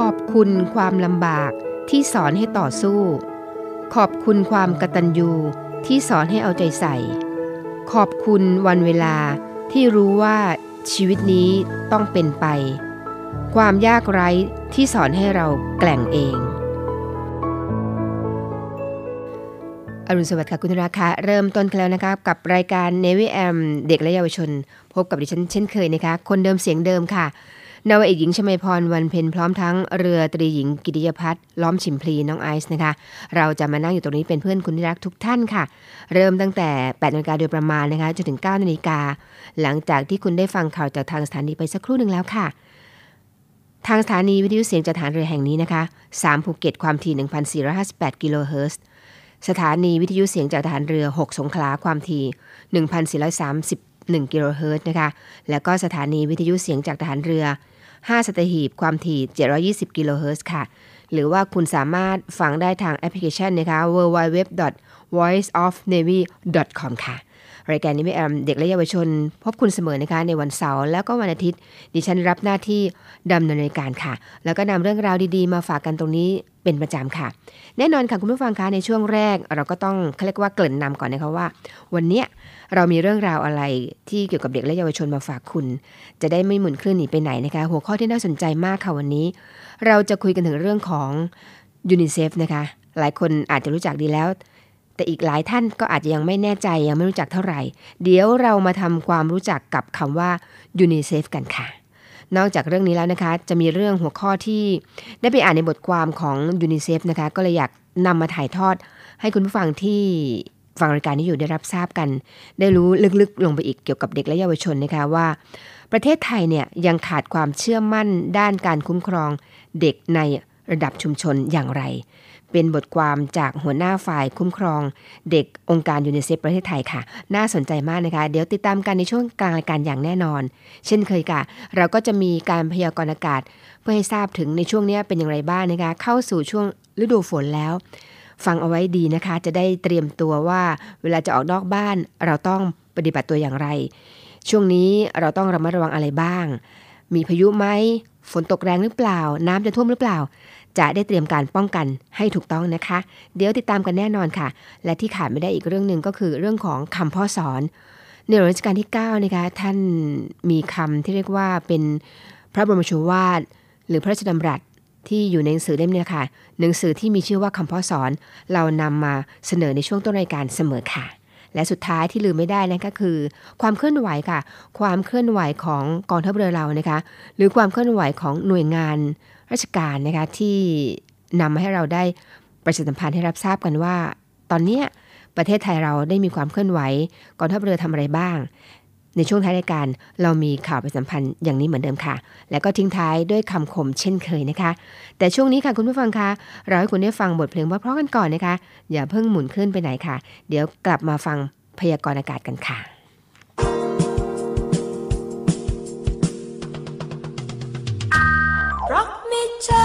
ขอบคุณความลำบากที่สอนให้ต่อสู้ ขอบคุณความกตัญญูที่สอนให้เอาใจใส่ ขอบคุณวันเวลาที่รู้ว่าชีวิตนี้ต้องเป็นไป ความยากไร้ที่สอนให้เราแกล่งเอง อรุณสวัสดิ์ค่ะคุณราคะเริ่มต้นกันแล้วนะคะกับรายการ n นวิแอมเด็กและเยาวชน พบกับดิฉันเช่นเคยนะคะ คนเดิมเสียงเดิมค่ะ นาวาเอกหญิงชมาพรวันเพ็ญพร้อมทั้งเรือตรีหญิงกิติยพัฒน์ล้อมฉิมพลีน้องไอซ์นะคะ เราจะมานั่งอยู่ตรงนี้เป็นเพื่อนคุณที่รักทุกท่านค่ะ เริ่มตั้งแต่8นาฬิกาโดยประมาณนะคะจนถึง9นาฬิกาหลังจากที่คุณได้ฟังข่าวจากทางสถานีไปสักครู่หนึ่งแล้วค่ะ ทางสถานีวิทยุเสียงจากทหารเรือแห่งนี้นะคะ3ภูเก็ตความถี่ 1,458กิโลเฮิรตซ์สถานีวิทยุเสียงจากทหารเรือ 6 สงขลาความถี่ 1,431กิโลเฮิรตซ์นะคะ แล้วก็สถานีวิทยุเสียงจากทหารเรือ 5 สัตหีบความถี่ 720 กิโลเฮิรตซ์ค่ะ หรือว่าคุณสามารถฟังได้ทางแอปพลิเคชันนะคะ www.voiceofnavy.com ค่ะ รายการ Navy AM เด็กและเยาวชน พบคุณเสมอนะคะในวันเสาร์แล้วก็วันอาทิตย์ ดิฉันรับหน้าที่ดำเนินรายการค่ะ แล้วก็นำเรื่องราวดีๆ มาฝากกันตรงนี้เป็นประจำค่ะ แน่นอนค่ะคุณผู้ฟังคะในช่วงแรก เราก็ต้องเขาเรียกว่าเกริ่นนำก่อนนะคะว่า วันนี้เรามีเรื่องราวอะไรที่เกี่ยวกับเด็กและเยาวชนมาฝากคุณ จะได้ไม่หมุนคลื่นหนีไปไหนนะคะ หัวข้อที่น่าสนใจมากค่ะวันนี้ เราจะคุยกันถึงเรื่องของยูนิเซฟนะคะหลายคนอาจจะรู้จักดีแล้ว แต่อีกหลายท่านก็อาจจะยังไม่แน่ใจยังไม่รู้จักเท่าไหร่ เดี๋ยวเรามาทำความรู้จักกับคำว่ายูนิเซฟกันค่ะ นอกจากเรื่องนี้แล้วนะคะ จะมีเรื่องหัวข้อที่ได้ไปอ่านในบทความของยูนิเซฟนะคะ ก็เลยอยากนำมาถ่ายทอด ให้คุณผู้ฟังที่ฟังรายการนี้อยู่ได้รับทราบกัน ได้รู้ลึกๆ ลงไปอีกเกี่ยวกับเด็กและเยาวชนนะคะว่า ประเทศไทยเนี่ยยังขาดความเชื่อมั่นด้านการคุ้มครอง เด็กในระดับชุมชนอย่างไร เป็นบทความจากหัวหน้าฝ่ายคุ้มครองเด็กองค์การยูนิเซฟประเทศไทยค่ะ น่าสนใจมากนะคะ เดี๋ยวติดตามกันในช่วงกลางรายการอย่างแน่นอน เช่นเคยค่ะ เราก็จะมีการพยากรณ์อากาศ เพื่อให้ทราบถึงในช่วงนี้เป็นอย่างไรบ้างนะคะ เข้าสู่ช่วงฤดูฝนแล้ว ฟังเอาไว้ดีนะคะ จะได้เตรียมตัวว่าเวลาจะออกนอกบ้านเราต้องปฏิบัติตัวอย่างไร ช่วงนี้เราต้องระมัดระวังอะไรบ้าง มีพายุไหมฝนตกแรงหรือเปล่า น้ำจะท่วมหรือเปล่า จะได้เตรียมการป้องกันให้ถูกต้องนะคะ เดี๋ยวติดตามกันแน่นอนค่ะ และที่ขาดไม่ได้อีกเรื่องหนึ่งก็คือเรื่องของคำพ่อสอน ในหลวงรัชกาลที่9นะคะท่านมีคำที่เรียกว่าเป็นพระบรมโชวาทหรือพระราชดำรัสที่อยู่ในหนังสือเล่มนี้ค่ะ หนังสือที่มีชื่อว่าคำพ่อสอน เรานำมาเสนอในช่วงต้นรายการเสมอค่ะ และสุดท้ายที่ลืมไม่ได้นั่นก็คือ ความเคลื่อนไหวค่ะ ความเคลื่อนไหวของกองทัพเรือเรานะคะ หรือความเคลื่อนไหวของหน่วยงาน ราชการนะคะที่นำมาให้เราได้ประชาสัมพันธ์ให้รับทราบกันว่า ตอนนี้ประเทศไทยเราได้มีความเคลื่อนไหวกองทัพเรือทำอะไรบ้าง ในช่วงท้ายรายการเรามีข่าวประชาสัมพันธ์อย่างนี้เหมือนเดิมค่ะ แล้วก็ทิ้งท้ายด้วยคำคมเช่นเคยนะคะ แต่ช่วงนี้ค่ะคุณผู้ฟังคะเราให้คุณได้ฟังบทเพลงเพราะๆกันก่อนนะคะ อย่าเพิ่งหมุนขึ้นไปไหนค่ะ เดี๋ยวกลับมาฟังพยากรณ์อากาศกันค่ะ รั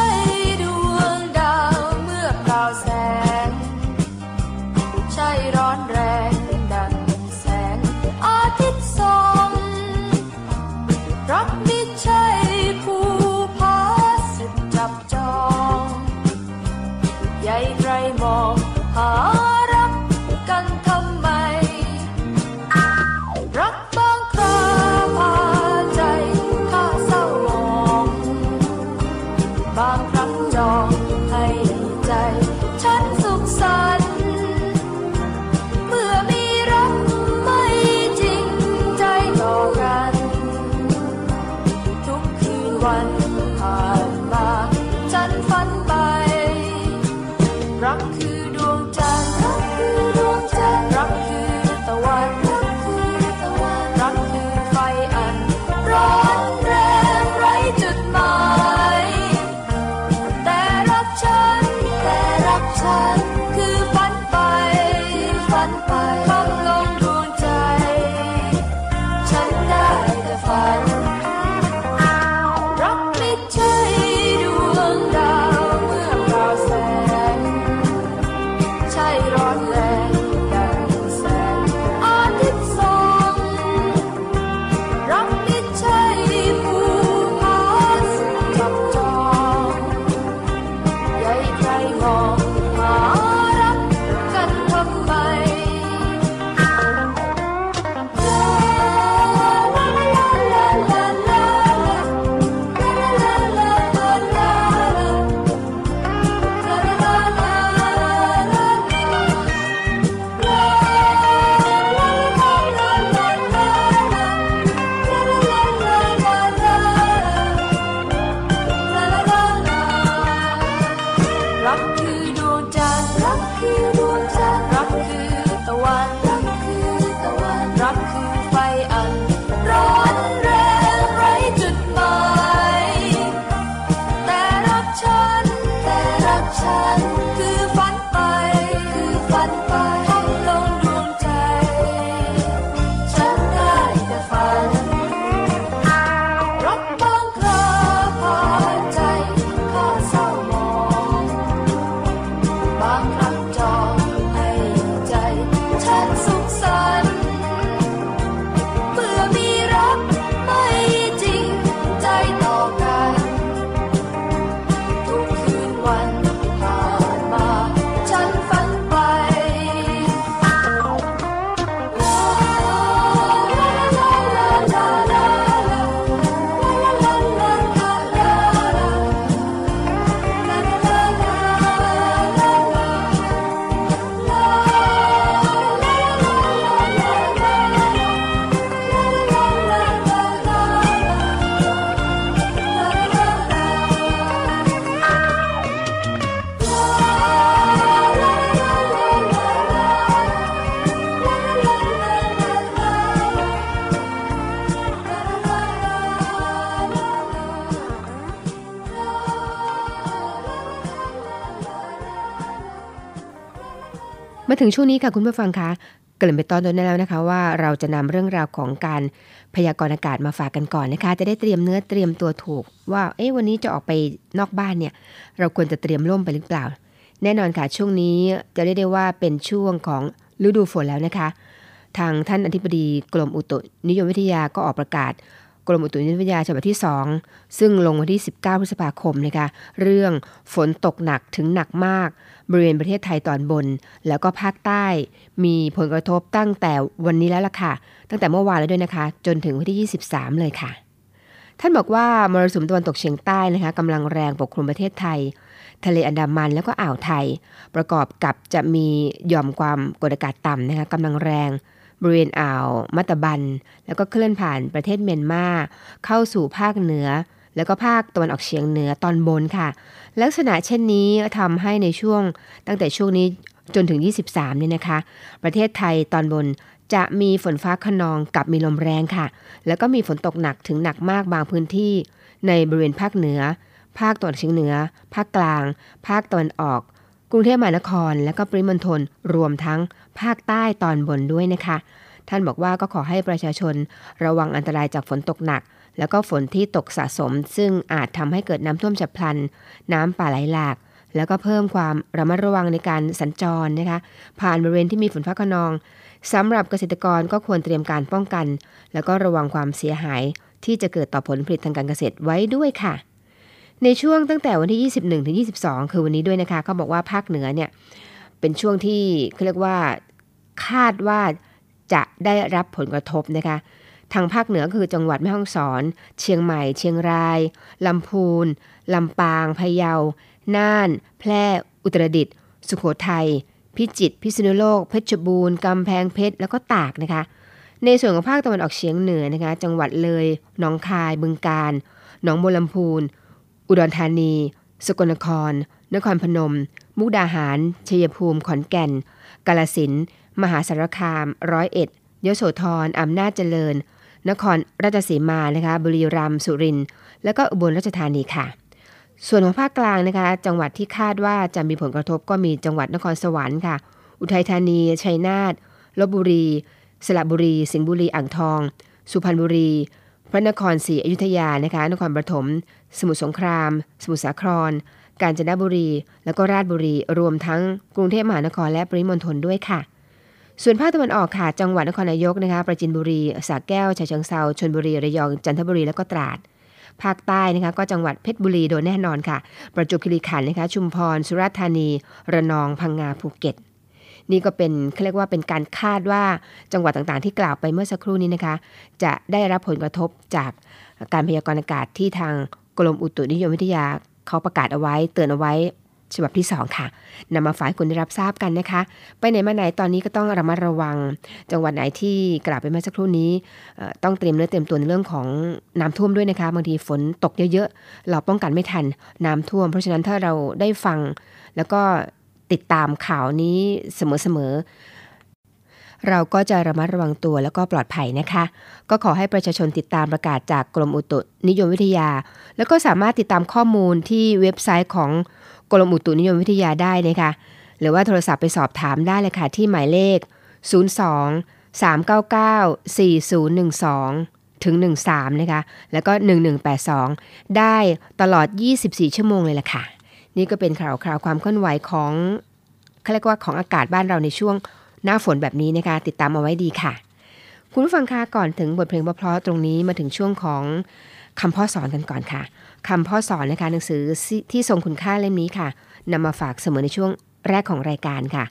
มาถึงช่วงนี้ค่ะคุณผู้ฟังคะเกริ่นไปตอนต้นแล้วนะคะ ว่าเราจะนำเรื่องราวของการพยากรณ์อากาศมาฝากกันก่อนนะคะ จะได้เตรียมเนื้อเตรียมตัวถูก ว่าเอ๊ะวันนี้จะออกไปนอกบ้านเนี่ย เราควรจะเตรียมร่มไปหรือเปล่า แน่นอนค่ะช่วงนี้จะเรียกได้ว่าเป็นช่วงของฤดูฝนแล้วนะคะ ทางท่านอธิบดีกรมอุตุนิยมวิทยาก็ออกประกาศ กรมอุตุนิยมวิทยาฉบับที่ 2 ซึ่งลงวันที่ 19 พฤษภาคมนะคะเรื่องฝนตกหนักถึงหนักมาก บริเวณประเทศไทยตอนบน แล้วก็ภาคใต้ มีผลกระทบตั้งแต่วันนี้แล้วล่ะค่ะ ตั้งแต่เมื่อวานแล้วด้วยนะคะ จนถึงวันที่ 23 เลยค่ะ ท่านบอกว่ามรสุมตะวันตกเฉียงใต้นะคะกำลังแรงปกคลุมประเทศไทย ทะเลอันดามันแล้วก็อ่าวไทย ประกอบกับจะมีหย่อมความกดอากาศต่ำนะคะกำลังแรง บริเวณอ่าวมัตตบัน แล้วก็เคลื่อนผ่านประเทศเมียนมาเข้าสู่ภาคเหนือ แล้วก็ภาคตะวันออกเฉียงเหนือตอนบนค่ะ ลักษณะเช่นนี้ทำให้ในช่วงตั้งแต่ช่วงนี้จนถึง 23เนี่ยนะคะ ประเทศไทยตอนบนจะมีฝนฟ้าขนองกับมีลมแรงค่ะ แล้วก็มีฝนตกหนักถึงหนักมากบางพื้นที่ ในบริเวณภาคเหนือ ภาคตะวันออกเฉียงเหนือ ภาคกลาง ภาคตะวันออก กรุงเทพมหานครและก็ปริมณฑลรวมทั้งภาคใต้ตอนบนด้วยนะคะ ท่านบอกว่าก็ขอให้ประชาชนระวังอันตรายจากฝนตกหนัก แล้วก็ฝนที่ตกสะสม ซึ่งอาจทำให้เกิดน้ำท่วมฉับพลัน น้ำป่าไหลหลาก แล้วก็เพิ่มความระมัดระวังในการสัญจรนะคะ ผ่านบริเวณที่มีฝนฟ้าขนองสำหรับเกษตรกรก็ควรเตรียมการป้องกัน แล้วก็ระวังความเสียหายที่จะเกิดต่อผลผลิตทางการเกษตรไว้ด้วยค่ะ ในช่วงตั้งแต่วันที่ 21ถึง22 คือวันนี้ด้วยนะคะเขาบอกว่าภาคเหนือเนี่ยเป็นช่วงที่เขาเรียกว่าคาดว่าจะได้รับผลกระทบนะคะทางภาคเหนือคือจังหวัดแม่ฮ่องสอน เชียงใหม่ เชียงราย ลำพูน ลำปาง พะเยา น่าน แพร่ อุตรดิตถ์ สุโขทัย พิจิตร พิษณุโลก เพชรบูรณ์ กำแพงเพชร แล้วก็ตากนะคะ ในส่วนของภาคตะวันออกเฉียงเหนือนะคะ จังหวัดเลย หนองคาย บึงกาฬ หนองบัวลำพูน อุดรธานี สกลนคร นครพนม มุกดาหาร ชัยภูมิ ขอนแก่น กาลสิน มหาสารคาม ร้อยเอ็ดยโสธรอำนาจเจริญ นครราชสีมานะคะ บุรีรัมย์ สุรินทร์ แล้วก็อุบลราชธานีค่ะ ส่วนของภาคกลางนะคะ จังหวัดที่คาดว่าจะมีผลกระทบก็มีจังหวัดนครสวรรค์ค่ะ อุทัยธานี ชัยนาท ลบบุรี สระบุรี สิงห์บุรี อ่างทอง สุพรรณบุรี พระนครศรีอยุธยานะคะ นครปฐม สมุทรสงคราม สมุทรสาคร กาญจนบุรี แล้วก็ราชบุรี รวมทั้งกรุงเทพมหานครและปริมณฑลด้วยค่ะ ส่วนภาคตะวันออกค่ะ จังหวัดนครนายกนะคะ ประจินบุรี สระแก้วฉะเชิงเซาชลบุรี ระยอง จันทบุรี แล้วก็ตราด ภาคใต้นะคะ ก็จังหวัดเพชรบุรีโดยแน่นอนค่ะ ประจวบคีรีขันธ์นะคะ ชุมพร สุราษฎร์ธานี ระนอง พังงา ภูเก็ตนี่ก็เป็นเขาเรียกว่าเป็นการคาดว่าจังหวัดต่างๆ ที่กล่าวไปเมื่อสักครู่นี้นะคะ จะได้รับผลกระทบจากการพยากรณ์อากาศที่ทาง กรมอุตุนิยมวิทยาเขาประกาศเอาไว้ เตือนเอาไว้ฉบับที่ 2 ค่ะนำมาฝากคุณได้รับทราบกันนะคะ ไปไหนมาไหนตอนนี้ก็ต้องระมัดระวัง จังหวัดไหนที่กล่าวไปเมื่อสักครู่นี้ ต้องเตรียมเนื้อเตรียมตัวในเรื่องของน้ำท่วมด้วยนะคะ บางทีฝนตกเยอะๆ เราป้องกันไม่ทันน้ำท่วม เพราะฉะนั้นถ้าเราได้ฟังแล้วก็ติดตามข่าวนี้เสมอๆ เราก็จะระมัดระวังตัวแล้วก็ปลอดภัยนะคะ ก็ขอให้ประชาชนติดตามประกาศจากกรมอุตุนิยมวิทยา แล้วก็สามารถติดตามข้อมูลที่เว็บไซต์ของกรมอุตุนิยมวิทยาได้นะคะหรือว่าโทรศัพท์ไปสอบถามได้เลยค่ะที่หมายเลข 02 399 4012 ถึง 13 นะคะ แล้วก็ 1182 ได้ตลอด 24 ชั่วโมงเลยล่ะค่ะ นี่ก็เป็นข่าวคราวความเคลื่อนไหวของเขาเรียกว่าของอากาศบ้านเราในช่วง หน้าฝนแบบนี้นะคะ ติดตามเอาไว้ดีค่ะ คุณผู้ฟังคะก่อนถึงบทเพลงเพราะๆตรงนี้มาถึงช่วงของคำพ่อสอนกันก่อนค่ะคำพ่อสอนนะคะหนังสือที่ทรงคุณค่าเล่มนี้ค่ะนำมาฝากเสมอในช่วงแรกของรายการค่ะ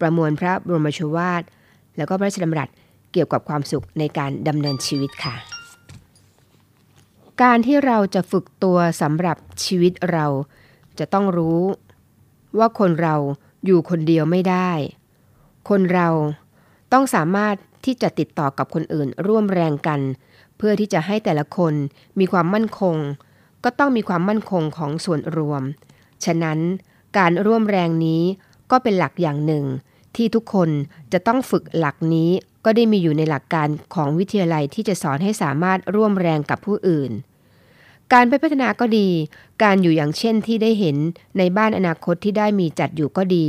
ประมวลพระบรมชวาท แล้วก็พระราชดำรัสเกี่ยวกับความสุขในการดำเนินชีวิตค่ะ การที่เราจะฝึกตัวสำหรับชีวิตเรา จะต้องรู้ว่าคนเราอยู่คนเดียวไม่ได้ คนเราต้องสามารถที่จะติดต่อกับคนอื่นร่วมแรงกัน เพื่อที่จะให้แต่ละคนมีความมั่นคง ก็ต้องมีความมั่นคงของส่วนรวม ฉะนั้นการร่วมแรงนี้ก็เป็นหลักอย่างหนึ่ง ที่ทุกคนจะต้องฝึกหลักนี้ก็ได้มีอยู่ในหลักการของวิทยาลัยที่จะสอนให้สามารถร่วมแรงกับผู้อื่น การไปพัฒนาก็ดี การอยู่อย่างเช่นที่ได้เห็นในบ้านอนาคตที่ได้มีจัดอยู่ก็ดี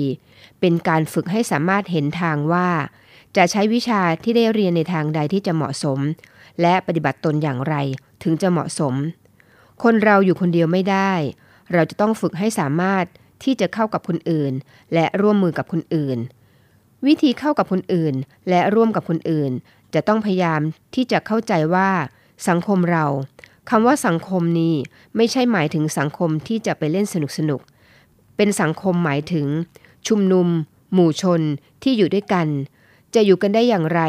เป็นการฝึกให้สามารถเห็นทางว่า จะใช้วิชาที่ได้เรียนในทางใดที่จะเหมาะสม และปฏิบัติตนอย่างไรถึงจะเหมาะสม คนเราอยู่คนเดียวไม่ได้ เราจะต้องฝึกให้สามารถที่จะเข้ากับคนอื่น และร่วมมือกับคนอื่น วิธีเข้ากับคนอื่น และร่วมกับคนอื่น จะต้องพยายามที่จะเข้าใจว่า สังคมเราคำว่าสังคมนี้ไม่ใช่หมายถึงสังคมที่จะไปเล่นสนุกสนุกเป็นสังคมหมายถึง ชุมนุม หมู่ชนที่อยู่ด้วยกัน จะอยู่กันได้อย่างไร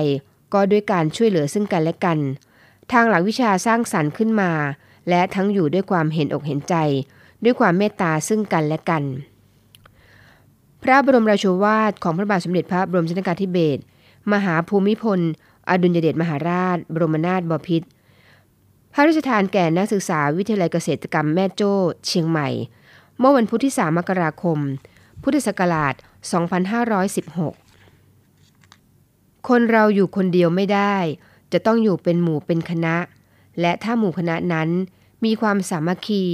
ก็ด้วยการช่วยเหลือซึ่งกันและกัน ทางหลักวิชาสร้างสรรค์ขึ้นมา และทั้งอยู่ด้วยความเห็นอกเห็นใจ ด้วยความเมตตาซึ่งกันและกัน พระบรมราโชวาทของพระบาทสมเด็จพระบรมชนกาธิเบศรมหาภูมิพล อดุลยเดชมหาราช บรมนาถบพิตรพระราชทานแก่นักศึกษาวิทยาลัยเกษตรกรรมแม่โจ้ เชียงใหม่ เมื่อวันพุธที่ 3 มกราคม พุทธศักราช 2516 คนเราอยู่คนเดียวไม่ได้ จะต้องอยู่เป็นหมู่เป็นคณะ และถ้าหมู่คณะนั้นมีความสามัคคี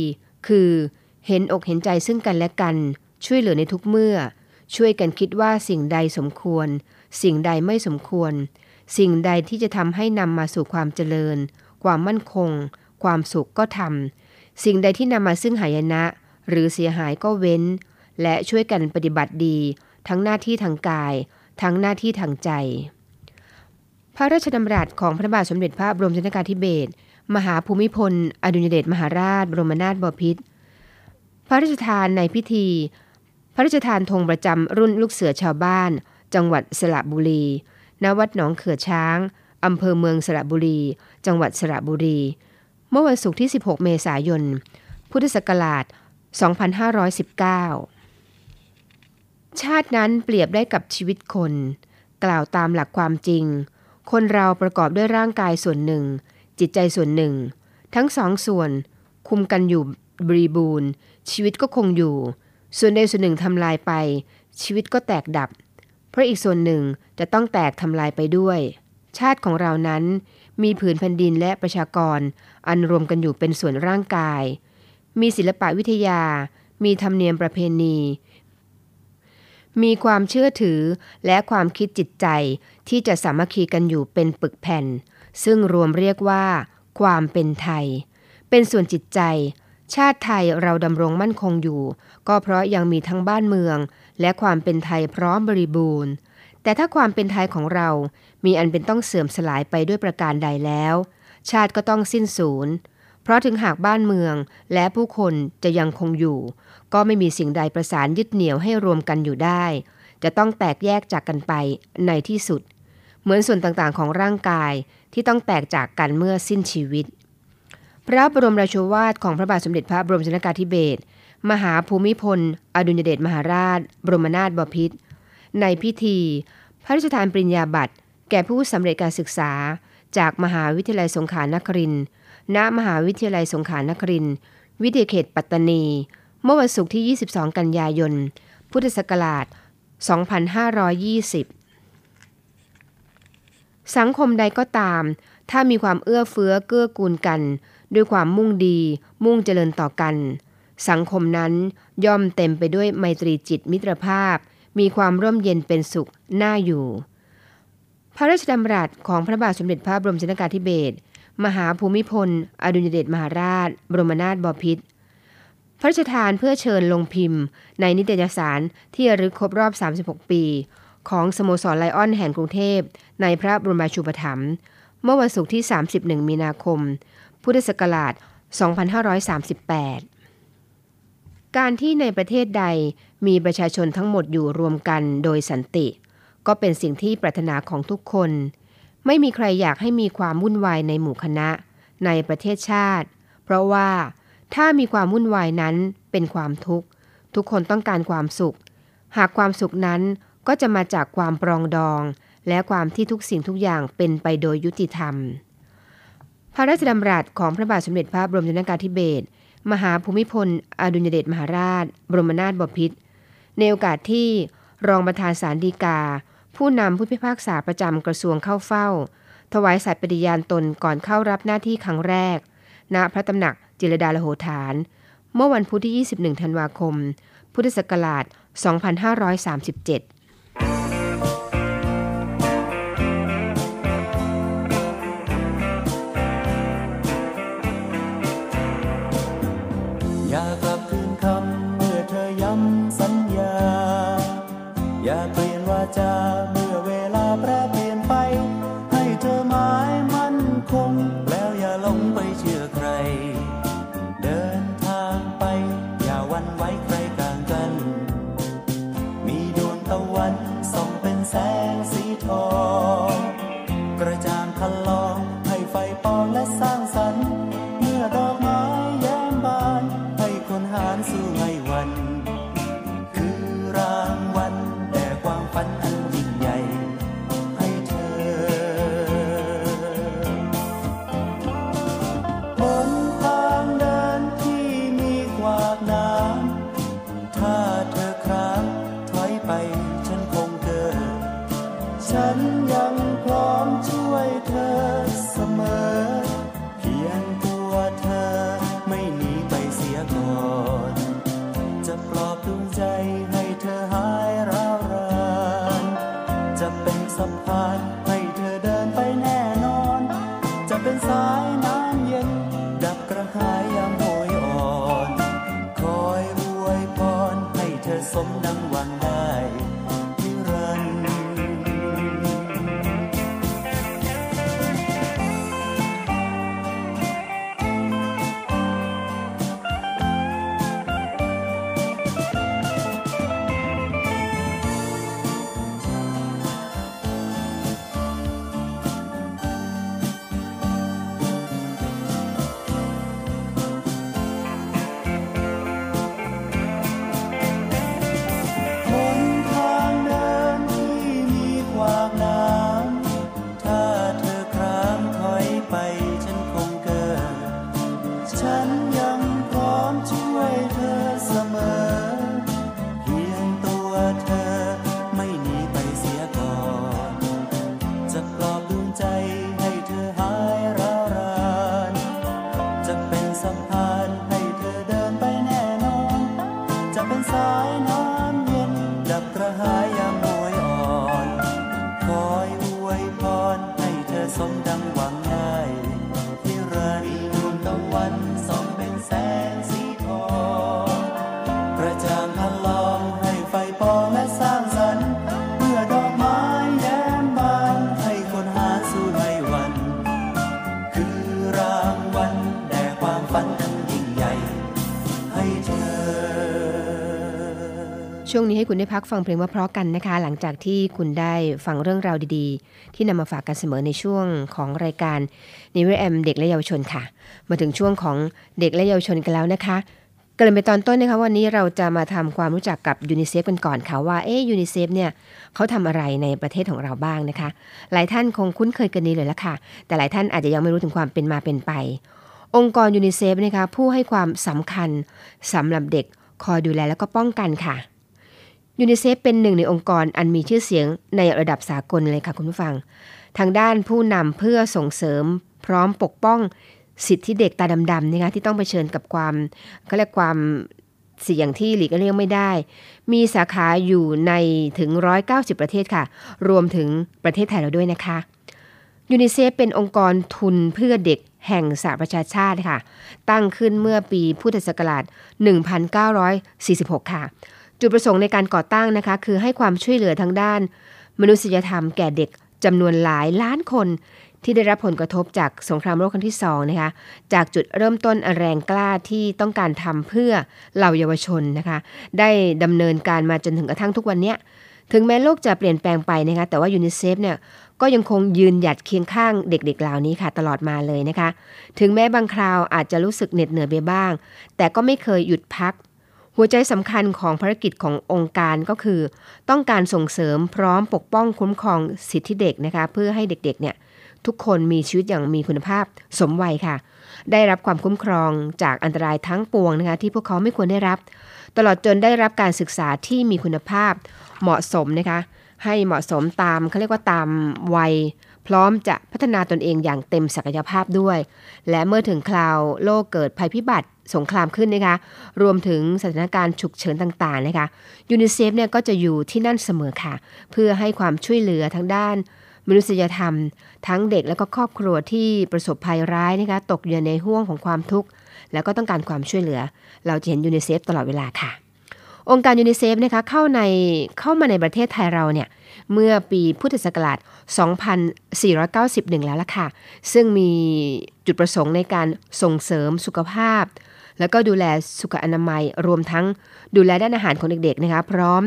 คือเห็นอกเห็นใจซึ่งกันและกัน ช่วยเหลือในทุกเมื่อ ช่วยกันคิดว่าสิ่งใดสมควร สิ่งใดไม่สมควร สิ่งใดที่จะทำให้นำมาสู่ความเจริญ ความมั่นคง ความสุขก็ทำสิ่งใดที่นำมาซึ่งหายนะ หรือเสียหายก็เว้น และช่วยกันปฏิบัติดี ทั้งหน้าที่ทางกาย ทั้งหน้าที่ทางใจ พระราชดำรัสของพระบาทสมเด็จพระบรมชนกาธิเบศรมหาภูมิพล อดุลยเดชมหาราช บรมนาถบพิตรพระราชทานในพิธี พระราชทานธงประจำรุ่นลูกเสือชาวบ้าน จังหวัดสระบุรี ณ วัดหนองเขือช้างอำเภอเมืองสระบุรี จังหวัดสระบุรี เมื่อวันศุกร์ที่ 16 เมษายน พุทธศักราช 2519 ชาตินั้นเปรียบได้กับชีวิตคน กล่าวตามหลักความจริง คนเราประกอบด้วยร่างกายส่วนหนึ่ง จิตใจส่วนหนึ่ง ทั้งสองส่วน คุมกันอยู่บริบูรณ์ ชีวิตก็คงอยู่ ส่วนใดส่วนหนึ่งทำลายไป ชีวิตก็แตกดับ เพราะอีกส่วนหนึ่งจะต้องแตกทำลายไปด้วย ชาติของเรานั้น มีผืนแผ่นดินและประชากร อันรวมกันอยู่เป็นส่วนร่างกาย มีศิลปะวิทยา มีธรรมเนียมประเพณี มีความเชื่อถือและความคิดจิตใจที่จะสามัคคีกันอยู่เป็นปึกแผ่น ซึ่งรวมเรียกว่า ความเป็นไทย เป็นส่วนจิตใจ ชาติไทยเราดำรงมั่นคงอยู่ ก็เพราะยังมีทั้งบ้านเมือง และความเป็นไทยพร้อมบริบูรณ์ แต่ถ้าความเป็นไทยของเรา มีอันเป็นต้องเสื่อมสลายไปด้วยประการใดแล้ว ชาติก็ต้องสิ้นสูญเพราะถึงหากบ้านเมืองและผู้คนจะยังคงอยู่ ก็ไม่มีสิ่งใดประสานยึดเหนี่ยวให้รวมกันอยู่ได้ จะต้องแตกแยกจากกันไปในที่สุด เหมือนส่วนต่างๆของร่างกายที่ต้องแตกจากกันเมื่อสิ้นชีวิต พระบรมราชวาทของพระบาทสมเด็จพระบรมชนกาธิเบศรมหาภูมิพล อดุลยเดชมหาราช บรมนาถบพิตรในพิธี พระราชทานปริญญาบัตร แก่ผู้สำเร็จการศึกษา จากมหาวิทยาลัยสงขลานครินทร์ณมหาวิทยาลัยสงขลานครินทร์วิทยาเขตปัตตานี เมื่อวันศุกร์ที่ 22 กันยายน พุทธศักราช 2520สังคมใดก็ตาม ถ้ามีความเอื้อเฟื้อเกื้อกูลกัน ด้วยความมุ่งดี มุ่งเจริญต่อกัน สังคมนั้นย่อมเต็มไปด้วยไมตรีจิตมิตรภาพ มีความร่มเย็นเป็นสุขน่าอยู่ พระราชดำรัสของพระบาทสมเด็จพระบรมชนกาธิเบศรมหาภูมิพล อดุลยเดชมหาราช บรมนาถบพิตร พระราชทานเพื่อเชิญลงพิมพ์ ในนิตยสารที่ระลึกครบรอบ 36 ปี ของสโมสรไลออนแห่งกรุงเทพ ในพระบรมราชูปถัมภ์เมื่อวันศุกร์ที่ 31 มีนาคม พุทธศักราช 2538 การที่ในประเทศใดมีประชาชนทั้งหมดอยู่รวมกันโดยสันติ ก็เป็นสิ่งที่ปรารถนาของทุกคน ไม่มีใครอยากให้มีความวุ่นวายในหมู่คณะ ในประเทศชาติ เพราะว่า ถ้ามีความวุ่นวายนั้นเป็นความทุกข์ ทุกคนต้องการความสุข หากความสุขนั้นก็จะมาจากความปรองดอง และความที่ทุกสิ่งทุกอย่างเป็นไปโดยยุติธรรม พระราชดำรัสของพระบาทสมเด็จพระบรมชนกาธิเบศรมหาภูมิพล อดุลยเดชมหาราช บรมนาถบพิตรในโอกาสที่รองประธานศาลฎีกา ผู้นำผู้พิพากษาประจำกระทรวงเข้าเฝ้า ถวายสัตย์ปฏิญาณตนก่อนเข้ารับหน้าที่ครั้งแรก ณพระตำหนัก จิรดาลโหฐาน เมื่อวันพุธที่ 21 ธันวาคม พุทธศักราช 2537 ให้เช่วงนี้ให้คุณได้พักฟังเพลงเพราะๆกันนะคะ หลังจากที่คุณได้ฟังเรื่องราวดีๆ ที่นำมาฝากกันเสมอในช่วงของรายการ Navy AM เด็กและเยาวชนค่ะ มาถึงช่วงของเด็กและเยาวชนกันแล้วนะคะเกริ่นไปตอนต้นนะคะวันนี้เราจะมาทำความรู้จักกับยูนิเซฟกันก่อนค่ะว่าเอ๊ยูนิเซฟเนี่ยเขาทำอะไรในประเทศของเราบ้างนะคะ หลายท่านคงคุ้นเคยกันดีเลยละค่ะ แต่หลายท่านอาจจะยังไม่รู้ถึงความเป็นมาเป็นไป องค์กรยูนิเซฟนะคะผู้ให้ความสำคัญสำหรับเด็กคอยดูแลและก็ป้องกันค่ะ ยูนิเซฟเป็นหนึ่งในองค์กรอันมีชื่อเสียงในระดับสากลเลยค่ะคุณผู้ฟัง ทางด้านผู้นำเพื่อส่งเสริมพร้อมปกป้องสิทธิเด็กตาดำๆนะคะที่ต้องเผชิญกับความเขาเรียกความเสี่ยงที่หลีกเลี่ยงไม่ได้ มีสาขาอยู่ในถึง 190 ประเทศค่ะ รวมถึงประเทศไทยเราด้วยนะคะยูนิเซฟเป็นองค์กรทุนเพื่อเด็กแห่งสหประชาชาติค่ะ ตั้งขึ้นเมื่อปีพุทธศักราช 1946 ค่ะ จุดประสงค์ในการก่อตั้งนะคะ คือให้ความช่วยเหลือทางด้าน มนุษยธรรมแก่เด็กจำนวนหลายล้านคนที่ได้รับผลกระทบจากสงครามโลกครั้งที่สองนะคะ จากจุดเริ่มต้นแรงกล้าที่ต้องการทำเพื่อเหล่าเยาวชนนะคะ ได้ดำเนินการมาจนถึงกระทั่งทุกวันนี้ถึงแม้โลกจะเปลี่ยนแปลงไปนะคะ แต่ว่ายูนิเซฟเนี่ยก็ยังคงยืนหยัดเคียงข้างเด็กๆเหล่านี้ค่ะตลอดมาเลยนะคะ ถึงแม้บางคราวอาจจะรู้สึกเหน็ดเหนื่อยไปบ้าง แต่ก็ไม่เคยหยุดพัก หัวใจสำคัญของภารกิจขององค์การก็คือ ต้องการส่งเสริมพร้อมปกป้องคุ้มครองสิทธิเด็กนะคะเพื่อให้เด็กๆเนี่ยทุกคนมีชีวิตอย่างมีคุณภาพสมวัยค่ะ ได้รับความคุ้มครองจากอันตรายทั้งปวงนะคะที่พวกเขาไม่ควรได้รับ ตลอดจนได้รับการศึกษาที่มีคุณภาพเหมาะสมนะคะให้เหมาะสมตามเขาเรียกว่าตามวัย พร้อมจะพัฒนาตนเองอย่างเต็มศักยภาพด้วย และเมื่อถึงคราวโลกเกิดภัยพิบัติสงครามขึ้นนะคะ รวมถึงสถานการณ์ฉุกเฉินต่างๆนะคะยูนิเซฟเนี่ยก็จะอยู่ที่นั่นเสมอค่ะ เพื่อให้ความช่วยเหลือทั้งด้าน มนุษยธรรม ทั้งเด็กและก็ครอบครัวที่ประสบภัยร้ายนะคะตกอยู่ในห้วงของความทุกข์ แล้วก็ต้องการความช่วยเหลือ เราจะเห็นยูนิเซฟตลอดเวลาค่ะ องค์การยูนิเซฟนะคะเข้าในเข้ามาในประเทศไทยเราเนี่ยเมื่อปีพุทธศักราช 2491 แล้วล่ะค่ะ ซึ่งมีจุดประสงค์ในการส่งเสริมสุขภาพ แล้วก็ดูแลสุขอนามัย รวมทั้งดูแลด้านอาหารของเด็กๆนะคะ พร้อม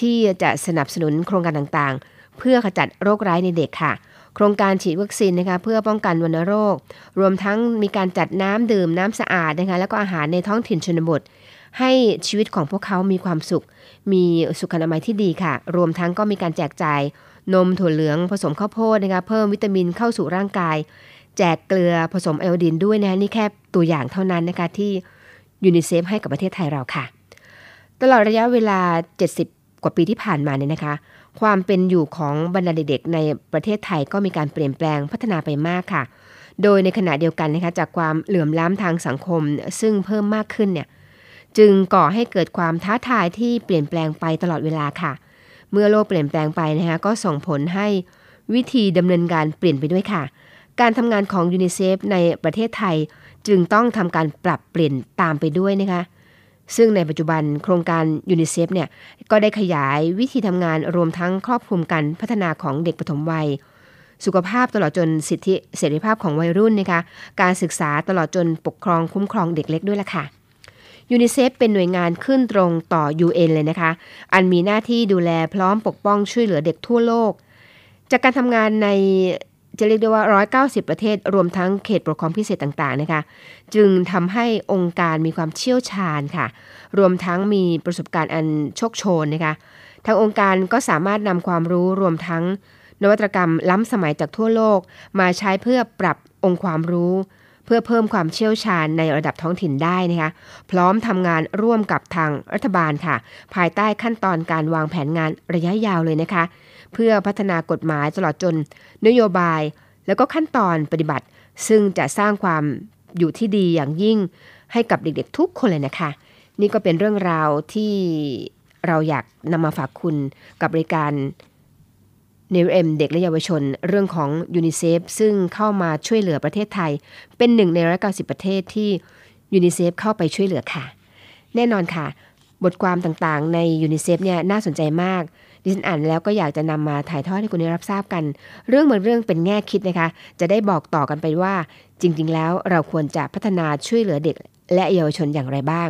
ที่จะสนับสนุนโครงการต่างๆ เพื่อขจัดโรคร้ายในเด็กค่ะ โครงการฉีดวัคซีนนะคะเพื่อป้องกันวัณโรค รวมทั้งมีการจัดน้ำดื่มน้ำสะอาดนะคะแล้วก็อาหารในท้องถิ่นชนบท ให้ชีวิตของพวกเขามีความสุข มีสุขอนามัยที่ดีค่ะ รวมทั้งก็มีการแจกจ่ายนมถั่วเหลืองผสมข้าวโพดนะคะเพิ่มวิตามินเข้าสู่ร่างกาย แจกเกลือผสมไอโอดีนด้วยนะนี่แค่ตัวอย่างเท่านั้นนะคะที่ยูนิเซฟให้กับประเทศไทยเราค่ะ ตลอดระยะเวลา 70 กว่าปีที่ผ่านมาเนี่ยนะคะ ความเป็นอยู่ของบรรดาเด็กในประเทศไทยก็มีการเปลี่ยนแปลงพัฒนาไปมากค่ะ โดยในขณะเดียวกันนะคะจากความเหลื่อมล้ำทางสังคม ซึ่งเพิ่มมากขึ้นเนี่ย จึงก่อให้เกิดความท้าทายที่เปลี่ยนแปลงไปตลอดเวลาค่ะ เมื่อโลกเปลี่ยนแปลงไปนะคะก็ส่งผลให้วิธีดำเนินการเปลี่ยนไปด้วยค่ะ การทำงานของยูนิเซฟในประเทศไทยจึงต้องทำการปรับเปลี่ยนตามไปด้วยนะคะซึ่งในปัจจุบันโครงการยูนิเซฟเนี่ยก็ได้ขยายวิธีทำงานรวมทั้งครอบคลุมการพัฒนาของเด็กปฐมวัย สุขภาพตลอดจนสิทธิเสรีภาพของวัยรุ่นนะคะการศึกษาตลอดจนปกครองคุ้มครองเด็กเล็กด้วยล่ะค่ะ ยูนิเซฟเป็นหน่วยงานขึ้นตรงต่อ UN เลยนะคะ อันมีหน้าที่ดูแลพร้อมปกป้องช่วยเหลือเด็กทั่วโลก จากการทำงานในจะเรียกได้ว่า 190 ประเทศ รวมทั้งเขตปกครองพิเศษต่างๆ นะคะ จึงทำให้องค์การมีความเชี่ยวชาญค่ะ รวมทั้งมีประสบการณ์อันโชคโชนนะคะ ทางองค์การก็สามารถนำความรู้รวมทั้งนวัตกรรมล้ำสมัยจากทั่วโลก มาใช้เพื่อปรับองค์ความรู้ เพื่อเพิ่มความเชี่ยวชาญในระดับท้องถิ่นได้นะคะพร้อมทำงานร่วมกับทางรัฐบาลค่ะ ภายใต้ขั้นตอนการวางแผนงานระยะยาวเลยนะคะ เพื่อพัฒนากฎหมายตลอดจน นโยบาย แล้วก็ขั้นตอนปฏิบัติ ซึ่งจะสร้างความอยู่ที่ดีอย่างยิ่งให้กับเด็กๆทุกคนเลยนะคะ นี่ก็เป็นเรื่องราวที่เราอยากนำมาฝากคุณกับรายการ Navy AM เด็กและเยาวชน เรื่องของยูนิเซฟซึ่งเข้ามาช่วยเหลือประเทศไทย เป็นหนึ่งในร้อยเก้าสิบประเทศที่ยูนิเซฟเข้าไปช่วยเหลือค่ะ แน่นอนค่ะ บทความต่างๆ ในยูนิเซฟเนี่ยน่าสนใจมากดิฉันอ่านแล้วก็อยากจะนำมาถ่ายทอดให้คุณได้รับทราบกัน เรื่องบางเรื่องเป็นแง่คิดนะคะ จะได้บอกต่อกันไปว่า จริง ๆ แล้วเราควรจะพัฒนาช่วยเหลือเด็กและเยาวชนอย่างไรบ้าง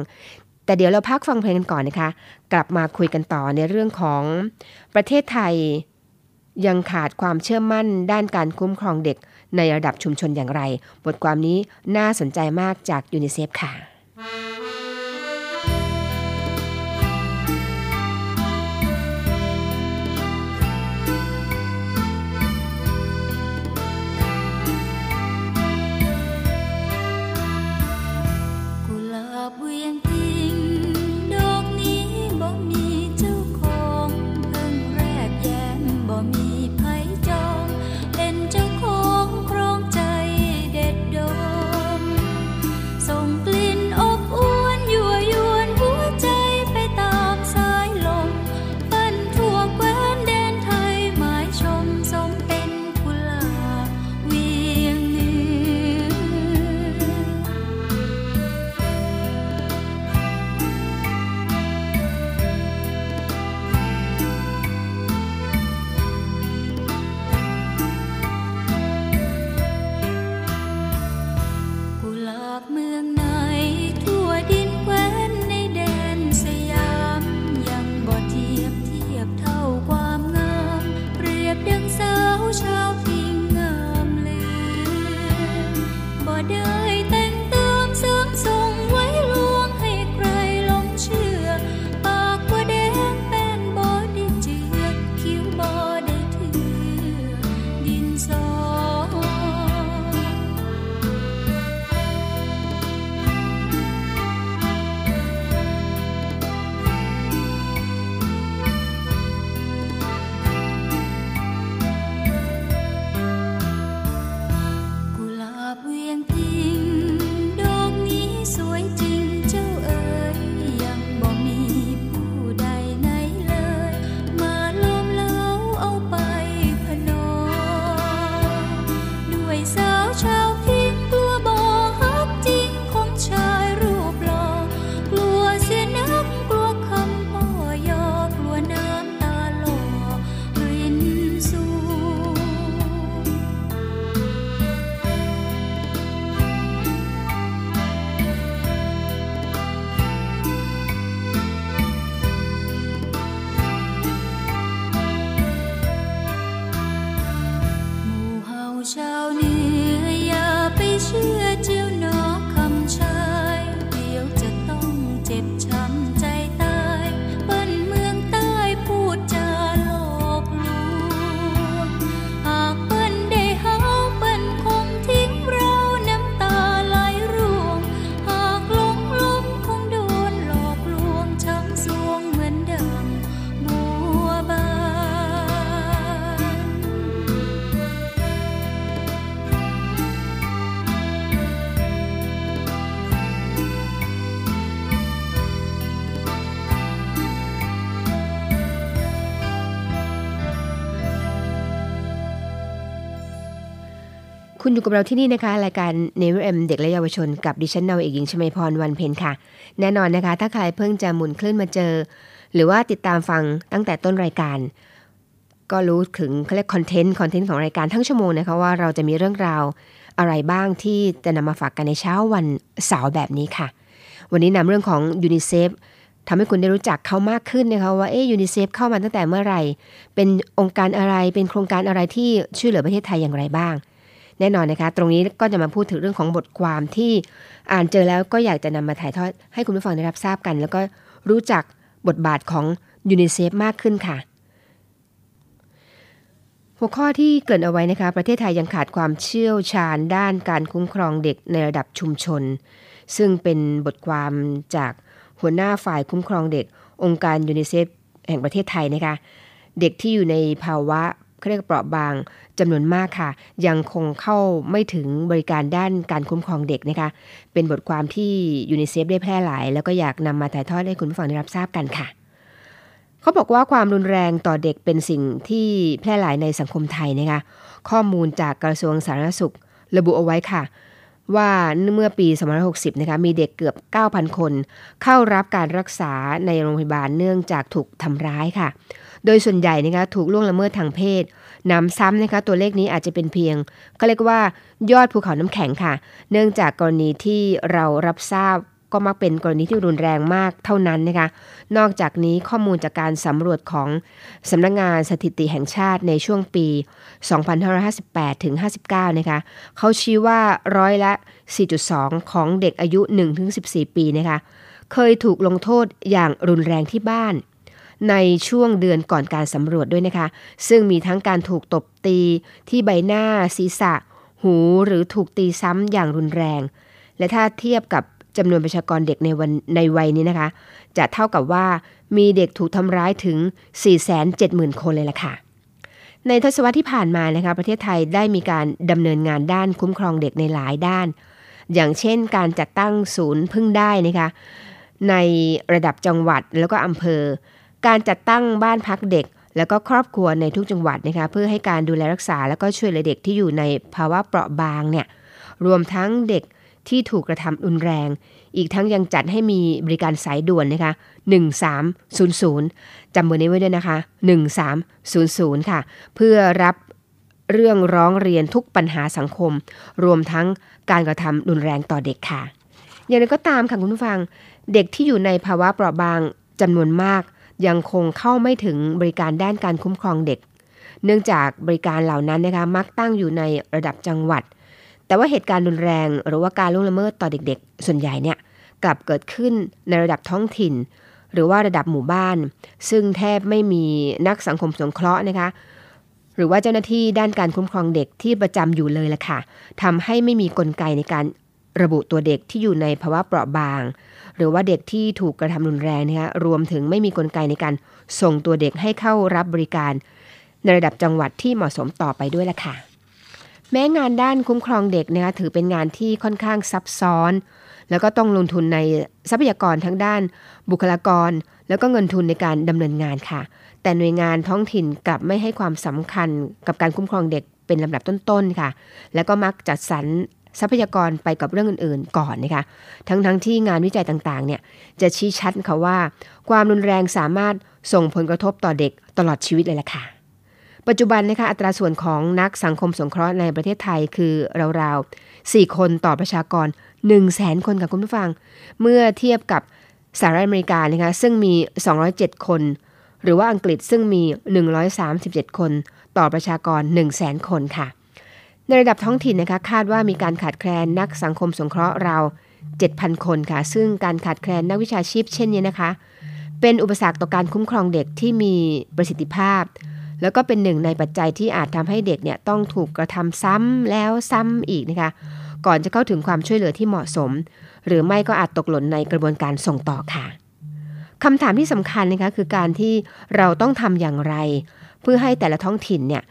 แต่เดี๋ยวเราพักฟังเพลงกันก่อนนะคะ กลับมาคุยกันต่อในเรื่องของประเทศไทย ยังขาดความเชื่อมั่นด้านการคุ้มครองเด็กในระดับชุมชนอย่างไร บทความนี้น่าสนใจมากจากยูนิเซฟค่ะ กับเราที่นี่นะคะ รายการ Navy AM เด็กและเยาวชนกับดิฉันนาวาเอกหญิงชมาพรวันเพ็ญค่ะ แน่นอนนะคะ ถ้าใครเพิ่งจะหมุนคลื่นมาเจอ หรือว่าติดตามฟังตั้งแต่ต้นรายการ ก็รู้ถึงเขาเรียก content content ของรายการทั้งชั่วโมงนะคะว่าเราจะมีเรื่องราวอะไรบ้างที่จะนำมาฝากกันในเช้าวันเสาร์แบบนี้ค่ะ วันนี้นำเรื่องของยูนิเซฟทำให้คุณได้รู้จักเขามากขึ้นนะคะว่าเอ๊ยูนิเซฟเข้ามาตั้งแต่เมื่อไหร่ เป็นองค์การอะไรเป็นโครงการอะไรที่ช่วยเหลือประเทศไทยอย่างไรบ้าง แน่นอนนะคะ ตรงนี้ก็จะมาพูดถึงเรื่องของบทความที่อ่านเจอแล้วก็อยากจะนำมาถ่ายทอดให้คุณผู้ฟังได้รับทราบกัน แล้วก็รู้จักบทบาทของยูนิเซฟมากขึ้นค่ะ หัวข้อที่เกริ่นเอาไว้นะคะ ประเทศไทยยังขาดความเชี่ยวชาญด้านการคุ้มครองเด็กในระดับชุมชน ซึ่งเป็นบทความจากหัวหน้าฝ่ายคุ้มครองเด็ก องค์การยูนิเซฟแห่งประเทศไทยนะคะ เด็กที่อยู่ในภาวะ เขาเรียกเปราะบางจำนวนมากค่ะ ยังคงเข้าไม่ถึงบริการด้านการคุ้มครองเด็กนะคะ เป็นบทความที่ยูนิเซฟได้แพร่หลาย แล้วก็อยากนำมาถ่ายทอดให้คุณผู้ฟังได้รับทราบกันค่ะเขาบอกว่าความรุนแรงต่อเด็กเป็นสิ่งที่แพร่หลายในสังคมไทยนะคะ ข้อมูลจากกระทรวงสาธารณสุข ระบุเอาไว้ค่ะ ว่าเมื่อปี2560 นะคะ มีเด็กเกือบ 9,000 คน เข้ารับการรักษาในโรงพยาบาลเนื่องจากถูกทำร้ายค่ะ โดยส่วนใหญ่นะคะถูกล่วงละเมิดทางเพศนำซ้ำนะคะตัวเลขนี้อาจจะเป็นเพียงเขาเรียกว่ายอดภูเขาน้ำแข็งค่ะ เนื่องจากกรณีที่เรารับทราบก็มักเป็นกรณีที่รุนแรงมากเท่านั้นนะคะ นอกจากนี้ข้อมูลจากการสำรวจของสำนักงงานสถิติแห่งชาติในช่วงปี 2558 ถึง 59 นะคะ เขาชี้ว่าร้อยละ 4.2 ของเด็กอายุ 1-14 ปีนะคะ เคยถูกลงโทษอย่างรุนแรงที่บ้าน ในช่วงเดือนก่อนการสำรวจด้วยนะคะ ซึ่งมีทั้งการถูกตบตีที่ใบหน้า ศีรษะ หูหรือถูกตีซ้ำอย่างรุนแรง และถ้าเทียบกับจำนวนประชากรเด็กในวันในวัยนี้นะคะ จะเท่ากับว่ามีเด็กถูกทำร้ายถึง 470,000 คนเลยล่ะค่ะ ในทศวรรษที่ผ่านมานะคะประเทศไทยได้มีการดำเนินงานด้านคุ้มครองเด็กในหลายด้าน อย่างเช่นการจัดตั้งศูนย์พึ่งได้นะคะในระดับจังหวัดแล้วก็อำเภอ การจัดตั้งบ้านพักเด็ก แล้วก็ครอบครัวในทุกจังหวัดนะคะเพื่อให้การดูแลรักษา แล้วก็ช่วยเหลือเด็กที่อยู่ในภาวะเปราะบางเนี่ยรวมทั้งเด็กที่ถูกกระทำรุนแรง อีกทั้งยังจัดให้มีบริการสายด่วนนะคะ 1300 จำเบอร์นี้ไว้ด้วยนะคะ 1300 ค่ะ เพื่อรับเรื่องร้องเรียนทุกปัญหาสังคม รวมทั้งการกระทำรุนแรงต่อเด็กค่ะ อย่างไรก็ตามค่ะคุณผู้ฟัง เด็กที่อยู่ในภาวะเปราะบางจำนวนมาก ยังคงเข้าไม่ถึงบริการด้านการคุ้มครองเด็ก เนื่องจากบริการเหล่านั้นนะคะมักตั้งอยู่ในระดับจังหวัด แต่ว่าเหตุการณ์รุนแรงหรือว่าการล่วงละเมิดต่อเด็กๆ ส่วนใหญ่เนี่ยกลับเกิดขึ้นในระดับท้องถิ่น หรือว่าระดับหมู่บ้าน ซึ่งแทบไม่มีนักสังคมสงเคราะห์นะคะหรือว่าเจ้าหน้าที่ด้านการคุ้มครองเด็กที่ประจำอยู่เลยล่ะค่ะทำให้ไม่มีกลไกในการระบุตัวเด็กที่อยู่ในภาวะเปราะบาง หรือว่าเด็กที่ถูกกระทำรุนแรงนะคะรวมถึงไม่มีกลไกในการส่งตัวเด็กให้เข้ารับบริการ ในระดับจังหวัดที่เหมาะสมต่อไปด้วยละค่ะ แม้งานด้านคุ้มครองเด็กนะคะถือเป็นงานที่ค่อนข้างซับซ้อน แล้วก็ต้องลงทุนในทรัพยากรทั้งด้าน บุคลากร แล้วก็เงินทุนในการดำเนินงานค่ะ แต่หน่วยงานท้องถิ่นกลับไม่ให้ความสำคัญกับการคุ้มครองเด็กเป็นลำดับต้นๆค่ะ แล้วก็มักจัดสรร ทรัพยากรไปกับเรื่องอื่นๆ ก่อนนะคะ ทั้งๆทที่งานวิจัยต่างๆ เนี่ยจะชี้ชัดค่ะว่า ความรุนแรงสามารถส่งผลกระทบต่อเด็กตลอดชีวิตเลยล่ะค่ะ ปัจจุบันนะคะอัตราส่วนของนักสังคมสงเคราะห์ในประเทศไทยคือราวๆ 4 คนต่อประชากร 1 0 0 0 0แสนคนกับคุณผู้ฟัง เมื่อเทียบกับสหรัฐอเมริกานะคะซึ่งมี 207 คน หรือว่าอังกฤษซึ่งมี 137 คน ต่อประชากร 1 0 0 0 0แสนคนค่ะ ในระดับท้องถิ่นนะคะคาดว่ามีการขาดแคลนนักสังคมสงเคราะห์ราว 7,000 คนค่ะ ซึ่งการขาดแคลนนักวิชาชีพเช่นนี้นะคะ เป็นอุปสรรคต่อการคุ้มครองเด็กที่มีประสิทธิภาพ แล้วก็เป็นหนึ่งในปัจจัยที่อาจทำให้เด็กเนี่ยต้องถูกกระทำซ้ำแล้วซ้ำอีกนะคะ ก่อนจะเข้าถึงความช่วยเหลือที่เหมาะสม หรือไม่ก็อาจตกหล่นในกระบวนการส่งต่อค่ะคำถามที่สำคัญนะคะคือการที่เราต้องทำอย่างไร เพื่อให้แต่ละท้องถิ่นเนี่ย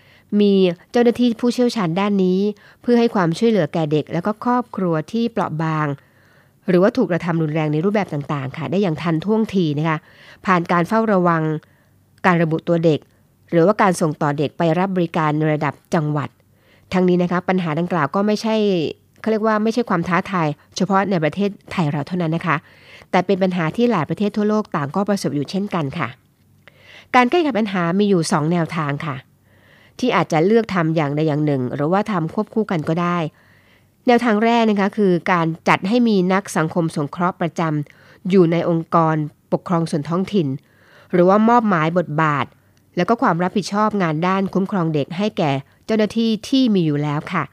มีเจ้าหน้าที่ผู้เชี่ยวชาญด้านนี้ เพื่อให้ความช่วยเหลือแก่เด็ก แล้วก็ครอบครัวที่เปราะบาง หรือว่าถูกกระทำรุนแรงในรูปแบบต่างๆ ค่ะ ได้อย่างทันท่วงทีนะคะผ่านการเฝ้าระวัง การระบุตัวเด็ก หรือว่าการส่งต่อเด็กไปรับบริการในระดับจังหวัด ทั้งนี้นะคะปัญหาดังกล่าวก็ไม่ใช่เขาเรียกว่าไม่ใช่ความท้าทายเฉพาะในประเทศไทยเราเท่านั้นนะคะ แต่เป็นปัญหาที่หลายประเทศทั่วโลกต่างก็ประสบอยู่เช่นกันค่ะ การแก้ไขปัญหามีอยู่ 2 แนวทางค่ะ ที่อาจจะเลือกทำอย่างใดอย่างหนึ่ง หรือว่าทำควบคู่กันก็ได้ แนวทางแรกนะคะคือการจัดให้มีนักสังคมสงเคราะห์ประจำอยู่ในองค์กรปกครองส่วนท้องถิ่น หรือว่ามอบหมายบทบาท แล้วก็ความรับผิดชอบงานด้านคุ้มครองเด็กให้แก่เจ้าหน้าที่ที่มีอยู่แล้วค่ะ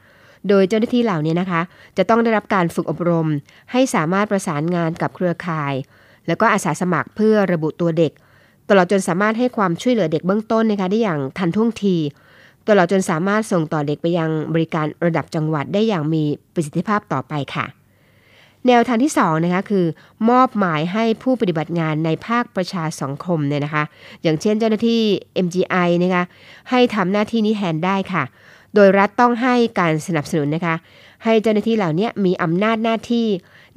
โดยเจ้าหน้าที่เหล่านี้นะคะ จะต้องได้รับการฝึกอบรม ให้สามารถประสานงานกับเครือข่าย แล้วก็อาสาสมัครเพื่อระบุตัวเด็ก ตลอดจนสามารถให้ความช่วยเหลือเด็กเบื้องต้นนะคะได้อย่างทันท่วงที ตลอดจนสามารถส่งต่อเด็กไปยังบริการระดับจังหวัดได้อย่างมีประสิทธิภาพต่อไปค่ะ แนวทางที่2นะคะคือ มอบหมายให้ผู้ปฏิบัติงานในภาคประชาสังคมเนี่ยนะคะ อย่างเช่นเจ้าหน้าที่ MGI นะคะให้ทำหน้าที่นี้แทนได้ค่ะ โดยรัฐต้องให้การสนับสนุนนะคะ ให้เจ้าหน้าที่เหล่านี้มีอำนาจหน้าที่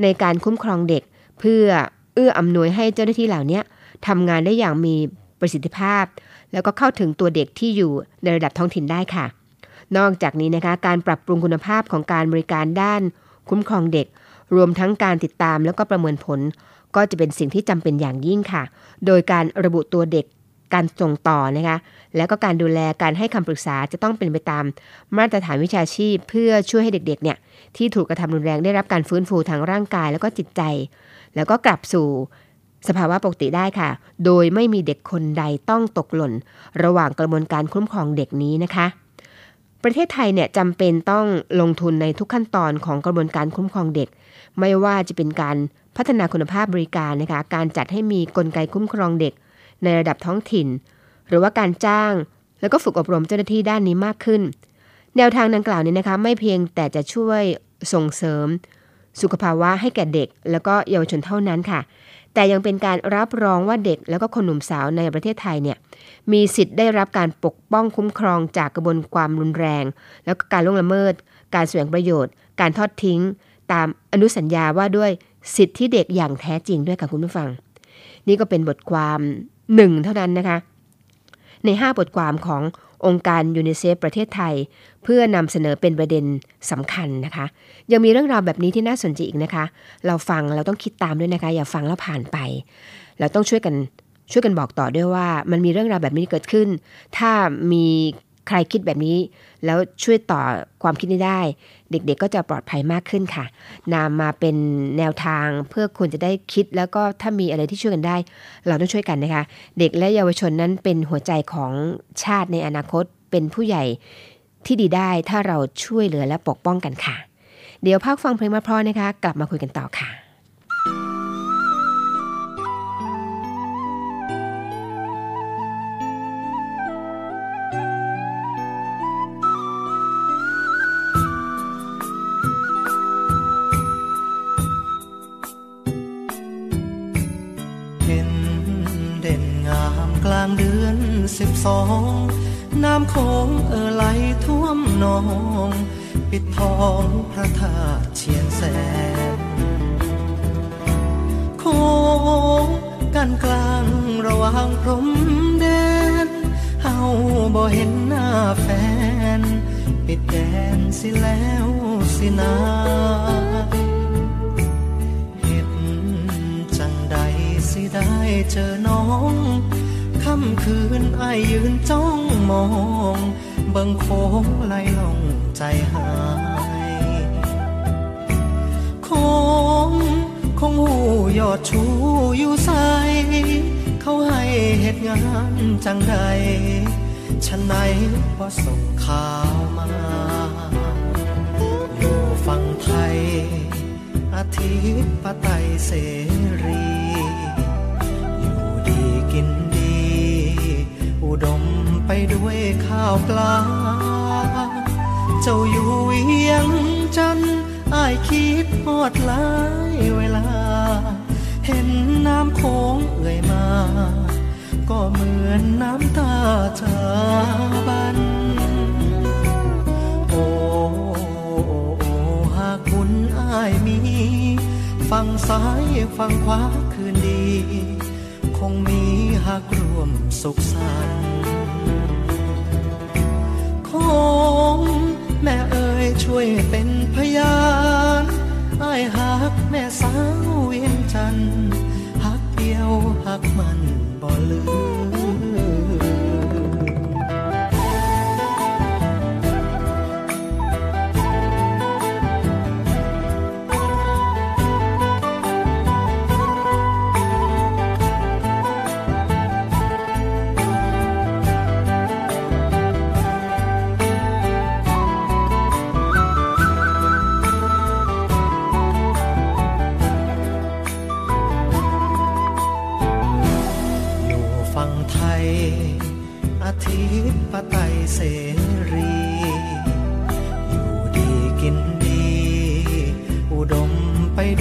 ในการคุ้มครองเด็ก เพื่อเอื้ออำนวยให้เจ้าหน้าที่เหล่านี้ทำงานได้อย่างมีประสิทธิภาพ แล้วก็เข้าถึงตัวเด็กที่อยู่ในระดับท้องถิ่นได้ค่ะ นอกจากนี้นะคะการปรับปรุงคุณภาพของการบริการด้าน คุ้มครองเด็ก รวมทั้งการติดตามแล้วก็ประเมินผล ก็จะเป็นสิ่งที่จำเป็นอย่างยิ่งค่ะ โดยการระบุตัวเด็กการส่งต่อนะคะแล้วก็การดูแลการให้คำปรึกษาจะต้องเป็นไปตาม มาตรฐานวิชาชีพ เพื่อช่วยให้เด็กๆเนี่ยที่ถูกกระทำรุนแรงได้รับการฟื้นฟูทางร่างกายแล้วก็จิตใจ แล้วก็กลับสู่ สภาวะปกติได้ค่ะ โดยไม่มีเด็กคนใดต้องตกหล่น ระหว่างกระบวนการคุ้มครองเด็กนี้นะคะ ประเทศไทยเนี่ยจำเป็นต้องลงทุนในทุกขั้นตอนของกระบวนการคุ้มครองเด็ก ไม่ว่าจะเป็นการพัฒนาคุณภาพบริการนะคะ การจัดให้มีกลไกคุ้มครองเด็ก ในระดับท้องถิ่น หรือว่าการจ้าง แล้วก็ฝึกอบรมเจ้าหน้าที่ด้านนี้มากขึ้น แนวทางดังกล่าวนี้นะคะ ไม่เพียงแต่จะช่วยส่งเสริม สุขภาวะให้แก่เด็ก แล้วก็เยาวชนเท่านั้นค่ะ แต่ยังเป็นการรับรองว่าเด็กแล้วก็คนหนุ่มสาวในประเทศไทยเนี่ยมีสิทธิ์ได้รับการปกป้องคุ้มครองจากกระบวนความรุนแรง แล้วก็การล่วงละเมิด การแสวงประโยชน์ การทอดทิ้ง ตามอนุสัญญาว่าด้วยสิทธิเด็กอย่างแท้จริงด้วยค่ะคุณผู้ฟัง นี่ก็เป็นบทความหนึ่งเท่านั้นนะคะ ใน 5 บทความขององค์การยูนิเซฟประเทศไทย เพื่อนำเสนอเป็นประเด็นสำคัญนะคะ ยังมีเรื่องราวแบบนี้ที่น่าสนใจอีกนะคะ เราฟังเราต้องคิดตามด้วยนะคะ อย่าฟังแล้วผ่านไป เราต้องช่วยกันช่วยกันบอกต่อด้วยว่ามันมีเรื่องราวแบบนี้เกิดขึ้น ถ้ามีใครคิดแบบนี้ แล้วช่วยต่อความคิดนี้ได้ เด็กๆก็จะปลอดภัยมากขึ้นค่ะนำมาเป็นแนวทางเพื่อคุณจะได้คิด แล้วก็ถ้ามีอะไรที่ช่วยกันได้ เราต้องช่วยกันนะคะ เด็กและเยาวชนนั้นเป็นหัวใจของชาติในอนาคตเป็นผู้ใหญ่ ที่ดีได้ถ้าเราช่วยเหลือและปกป้องกันค่ะ เดี๋ยวพักฟังเพลงมาพราะนะคะ กลับมาคุยกันต่อค่ะเห็นเด่นงามกลางเดือนสิบสอง น้ำโขงเอ่อไหลท่วมหนอง ปิดทองพระธาตุเชียงแสนโค้งกันกลางระหว่างพรมแดนเฮาบ่เห็นหน้าแฟน ปิดแดนสิแล้วสินาเห็นจังใดสิได้เจอน้อง ค่ำคืนอายืนจ้องมองบิ่งโค้งไหลลงใจหายคงคงหูยอดชูอยู่ใสเขาให้เหตุงานจังใดฉันไหนบ่ส่งข่าวมา อยู่ฝั่งไทย อาทิตย์ปไตยเสรี อยู่ดีกิน ดมไปด้วยข้าวปลา เจ้าอยู่เวียงจันอายคิดฮอดหลายเวลา เห็นน้ำโค้งเอ่ยมา ก็เหมือนน้ำตาชาบัน โอ้โอ้โอ้หากบุญอ้ายมีฝั่งซ้ายฝั่งขวาคืนดี งมีหากรวมสุขสันต์คงแม่เอ๋ยช่วยเป็นพยานไอ้ายหักแม่สาวเวียงจันหักเดียวหักมันบ่ลืม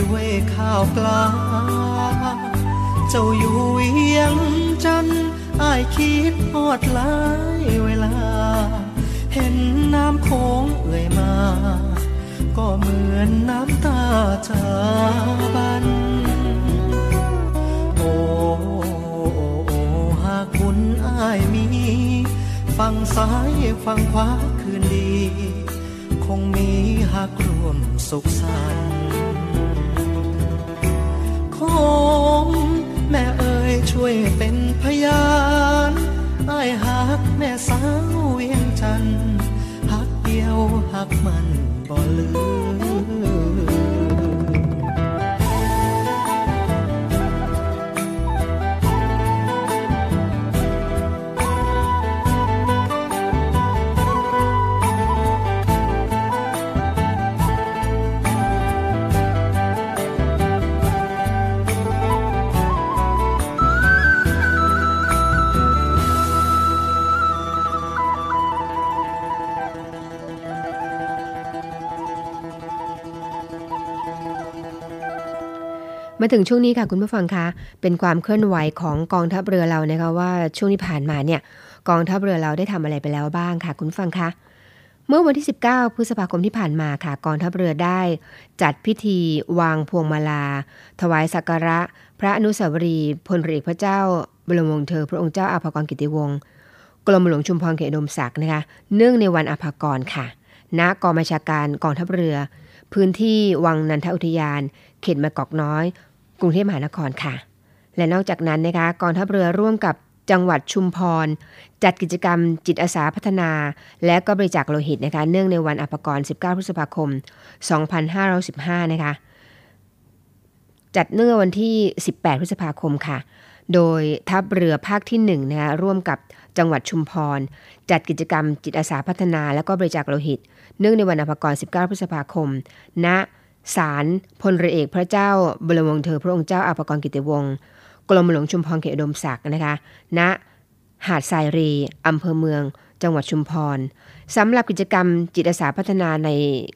ไปด้วยข้าวปลา เจ้าอยู่เวียงจันอายคิดฮอดหลายเวลา เห็นน้ำโค้งเอ่ยมา ก็เหมือนน้ำตาจาบัน โอ้โอโอ้หากบุญอายมีฝั่งซ้ายฝั่งขวาคืนดี คงมีหากรวมสุขสันต์ ม แม่เอ๋ยช่วยเป็นพยานไอ้หักแม่สาวเวียงจันหักเดียวหักมันบ่ลืม มาถึงช่วงนี้ค่ะคุณผู้ฟังคะเป็นความเคลื่อนไหวของกองทัพเรือเรานะคะว่าช่วงที่ผ่านมาเนี่ยกองทัพเรือเราได้ทำอะไรไปแล้วบ้างค่ะ คุณผู้ฟังคะเมื่อวันที่ 19 พฤษภาคมที่ผ่านมาค่ะกองทัพเรือได้ จัดพิธีวางพวงมาลา ถวายสักการะ พระอนุสาวรีย์พลเรือเอกพระเจ้า บรมวงศ์เธอ พระองค์เจ้าอาภากรกิติวงศ์กรมหลวงชุมพรเขตดมศักดิ์นะคะเนื่องในวันอาภากรค่ะณกองบัญชาการกองทัพเรือ พื้นที่วังนันทอุทยาน เขตมะกอกน้อย กรุงเทพมหานครค่ะ และนอกจากนั้นนะคะกองทัพเรือร่วมกับจังหวัดชุมพร จัดกิจกรรมจิตอาสาพัฒนา และก็บริจาคโลหิตนะคะเนื่องในวันอภกร19 พฤษภาคม 2515 นะคะ จัดเนื่องวันที่ 18 พฤษภาคมค่ะ โดยทัพเรือภาคที่1นะคะร่วมกับจังหวัดชุมพร จัดกิจกรรมจิตอาสาพัฒนา และก็บริจาคโลหิต เนื่องในวันอภกร19 พฤษภาคมณ ศาลพลเรือเอกพระเจ้าบรมวงศ์เธอพระองค์เจ้าอาภากรกิติวงศ์กรมหลวงชุมพรเขตอุดมศักดิ์นะคะณหาดทรายรีอำเภอเมือง จังหวัดชุมพรสำหรับกิจกรรมจิตอาสาพัฒนาใน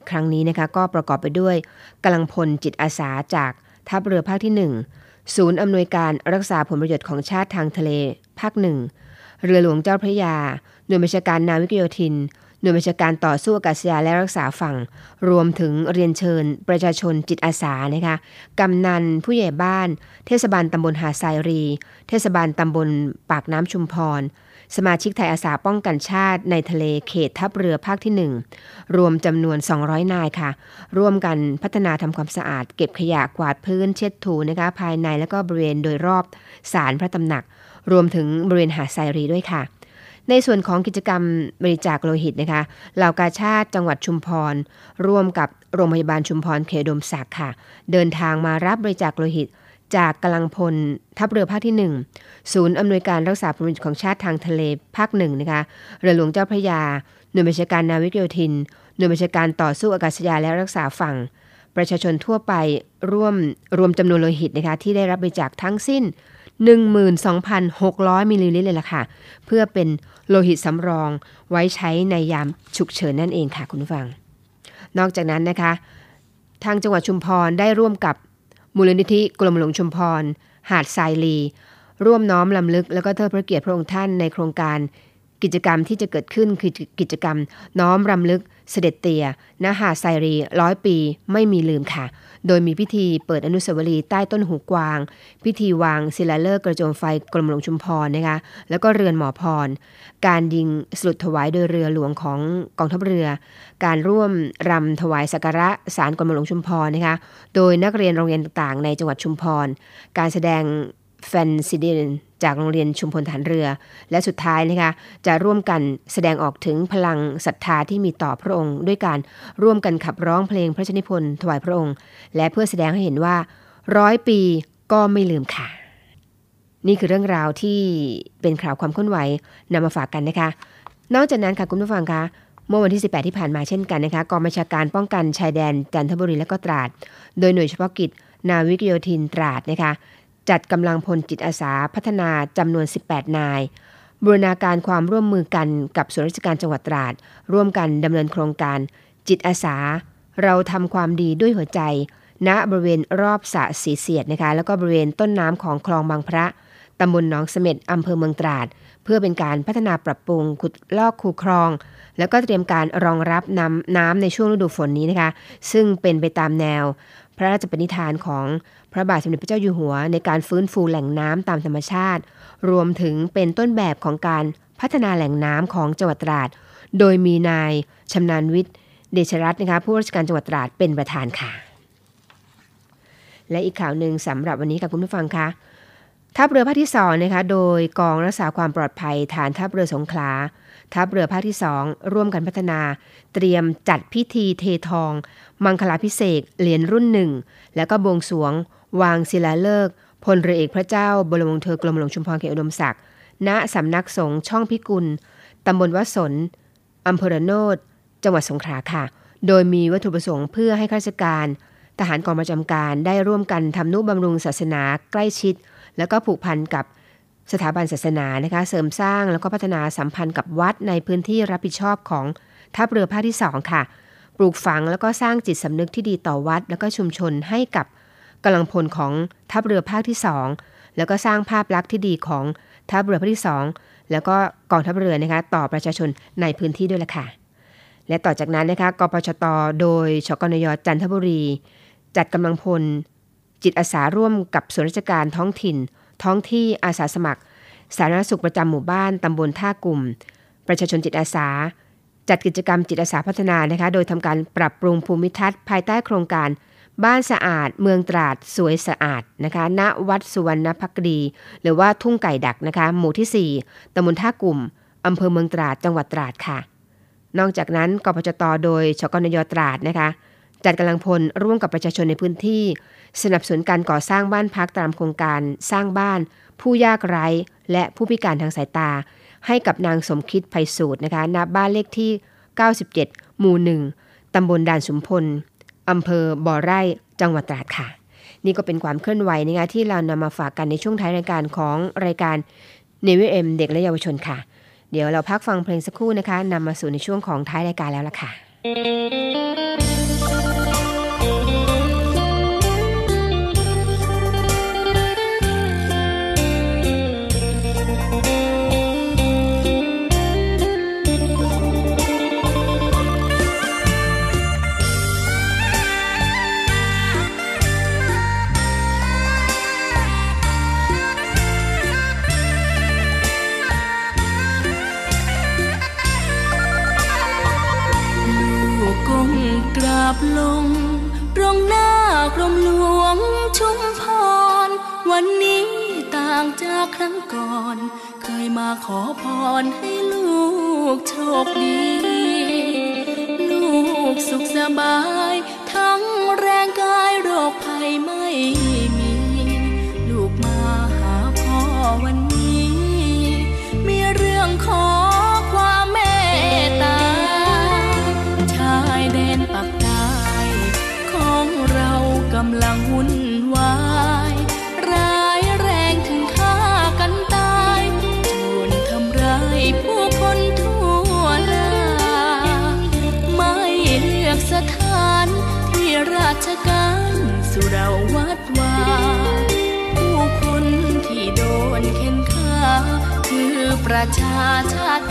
ครั้งนี้นะคะก็ประกอบไปด้วยกำลังพลจิตอาสาจากทัพเรือภาคที่ 1 ศูนย์อำนวยการรักษาผลประโยชน์ของชาติทางทะเลภาคหนึ่งเรือหลวงเจ้าพระยา หน่วยบัญชาการนาวิกโยธิน หน่วยบัญชาการต่อสู้อากาศยานและรักษาฝั่ง รวมถึงเรียนเชิญ ประชาชนจิตอาสานะคะกำนันผู้ใหญ่บ้าน เทศบาลตำบลหาดทรายรี เทศบาลตำบลปากน้ำชุมพร สมาชิกไทยอาสาป้องกันชาติในทะเลเขตทัพเรือภาคที่ 1 รวมจำนวน 200 นายค่ะ ร่วมกันพัฒนาทำความสะอาด เก็บขยะกวาดพื้นเช็ดถูนะคะภายในและก็บริเวณโดยรอบศาลพระตำหนัก รวมถึงบริเวณหาดทรายรีด้วยค่ะ ในส่วนของกิจกรรมบริจาคโลหิตนะคะเหล่ากาชาติจังหวัดชุมพร ร่วมกับโรงพยาบาลชุมพรเขดมศักดิ์ค่ะ เดินทางมารับบริจาคโลหิต จากกำลังพลทัพเรือภาคที่ 1 ศูนย์อำนวยการรักษาผลประโยชน์ของชาติทางทะเลภาคหนึ่งนะคะเรือหลวงเจ้าพระยา หน่วยบัญชาการนาวิกโยธิน หน่วยบัญชาการต่อสู้อากาศยานและรักษาฝั่ง ประชาชนทั่วไปร่วมรวมจำนวนโลหิตนะคะที่ได้รับบริจาคทั้งสิ้น12,600 มิลลิลิตรเลยล่ะค่ะ เพื่อเป็น โลหิตสำรองไว้ใช้ในยามฉุกเฉินนั่นเองค่ะคุณผู้ฟัง นอกจากนั้นนะคะ ทางจังหวัดชุมพรได้ร่วมกับมูลนิธิกรมหลวงชุมพร หาดทรายลี ร่วมน้อมลำลึก แล้วก็เทิดพระเกียรติพระองค์ท่านในโครงการ กิจกรรมที่จะเกิดขึ้นคือกิจกรรมน้อมรำลึกเสด็จเตียณหาดไซรีร้อยปีไม่มีลืมค่ะ โดยมีพิธีเปิดอนุสาวรีย์ใต้ต้นหูกวาง พิธีวางศิลาฤกษ์กระโจมไฟกรมหลวงชุมพรนะคะ แล้วก็เรือนหมอพร การยิงสลุดถวายโดยเรือหลวงของกองทัพเรือ การร่วมรำถวายสักการะสารกรมหลวงชุมพรนะคะ โดยนักเรียนโรงเรียนต่างๆ ในจังหวัดชุมพร การแสดง แฟนซิเดนจากโรงเรียนชุมพลฐานเรือ และสุดท้ายนะคะจะร่วมกันแสดงออกถึงพลังศรัทธาที่มีต่อพระองค์ ด้วยการร่วมกันขับร้องเพลงพระชนิพนธ์ถวายพระองค์ และเพื่อแสดงให้เห็นว่าร้อยปีก็ไม่ลืมค่ะ นี่คือเรื่องราวที่เป็นข่าวความเคลื่อนไหวนำมาฝากกันนะคะ นอกจากนั้นค่ะคุณผู้ฟังคะเมื่อวันที่ 18 ที่ผ่านมาเช่นกันนะคะกองบัญชาการป้องกันชายแดนจันทบุรีและก็ตราด โดยหน่วยเฉพาะกิจนาวิกโยธินตราดนะคะ จัดกำลังพลจิตอาสาพัฒนาจำนวน 18 นายบูรณาการความร่วมมือกันกับส่วนราชการจังหวัดตราด ร่วมกันดำเนินโครงการ จิตอาสา เราทำความดีด้วยหัวใจ ณบริเวณรอบสระสีเสียดนะคะ แล้วก็บริเวณต้นน้ำของคลองบางพระตำบลหนองเสม็ดอำเภอเมืองตราด เพื่อเป็นการพัฒนาปรับปรุงขุดลอกคูคลอง แล้วก็เตรียมการรองรับน้ำน้ำในช่วงฤดูฝนนี้นะคะ ซึ่งเป็นไปตามแนว พระราชปณิธานของ พระบาทสมเด็จพระเจ้าอยู่หัว ในการฟื้นฟูแหล่งน้ำตามธรรมชาติ รวมถึงเป็นต้นแบบของการพัฒนาแหล่งน้ำของจังหวัดตราด โดยมีนายชำนาญวิทย์ เดชรัตน์นะคะผู้ราชการจังหวัดตราดเป็นประธานค่ะ และอีกข่าวหนึ่งสำหรับวันนี้กับคุณผู้ฟังคะทัพเรือภาคที่2นะคะโดยกองรักษาความปลอดภัยฐานทัพเรือสงขลาทัพเรือภาคที่2ร่วมกันพัฒนา เตรียมจัดพิธีเททอง มังคลาพิเศษเหรียญรุ่นหนึ่ง แล้วก็บวงสวง วางศิลาฤกษ์พลเรือเอกพระเจ้าบรมวงศ์เธอกรมหลวงชุมพรเขตอุดมศักดิ์ณสำนักสงฆ์ช่องพิกุลตำบลวัดสนอำเภอระโนดจังหวัดสงขลาค่ะ โดยมีวัตถุประสงค์เพื่อให้ข้าราชการ ทหารกองประจำการได้ร่วมกันทำนุบำรุงศาสนาใกล้ชิด แล้วก็ผูกพันกับสถาบันศาสนานะคะ เสริมสร้างแล้วก็พัฒนาสัมพันธ์กับวัดในพื้นที่รับผิดชอบของทัพเรือภาคที่ 2 ค่ะ ปลูกฝังแล้วก็สร้างจิตสำนึกที่ดีต่อวัด แล้วก็ชุมชนให้กับ กำลังพลของทัพเรือภาคที่ 2 แล้วก็สร้างภาพลักษณ์ที่ดีของทัพเรือภาคที่ 2 แล้วก็กองทัพเรือนะคะต่อประชาชนในพื้นที่ด้วยละค่ะ และต่อจากนั้นนะคะกปชตโดยชกนยจันทบุรี จัดกำลังพล จิตอาสาร่วมกับส่วนราชการท้องถิ่น ท้องที่อาสาสมัคร สาธารณสุขประจำหมู่บ้านตำบลท่ากลุ่ม ประชาชนจิตอาสาจัดกิจกรรมจิตอาสาพัฒนานะคะ โดยทำการปรับปรุงภูมิทัศน์ภายใต้โครงการ บ้านสะอาดเมืองตราดสวยสะอาดนะคะณวัดสุวรรณพักดี หรือว่าทุ่งไก่ดักนะคะ หมู่ที่ 4ตำบลท่ากลุ่มอำเภอเมืองตราดจังหวัดตราดค่ะ นอกจากนั้นกปชตโดยชกนยตราดนะคะ จัดกำลังพลร่วมกับประชาชนในพื้นที่ สนับสนุนการก่อสร้างบ้านพักตามโครงการสร้างบ้าน ผู้ยากไร้และผู้พิการทางสายตา ให้กับนางสมคิดไพสูตรนะคะณบ้านเลขที่ 97 หมู่ 1ตำบลด่านสุมพล อำเภอบ่อไร่จังหวัดตราดค่ะ นี่ก็เป็นความเคลื่อนไหวนะคะที่เรานำมาฝากกันในช่วงท้ายรายการของรายการเนวิเอ็มเด็กและเยาวชนค่ะ เดี๋ยวเราพักฟังเพลงสักครู่นะคะนำมาสู่ในช่วงของท้ายรายการแล้วล่ะค่ะ ครั้งก่อน เคยมาขอพรให้ลูกโชคดี ลูกสุขสบาย ทั้งแรงกายโรคภัยไม่ ประชาชาติ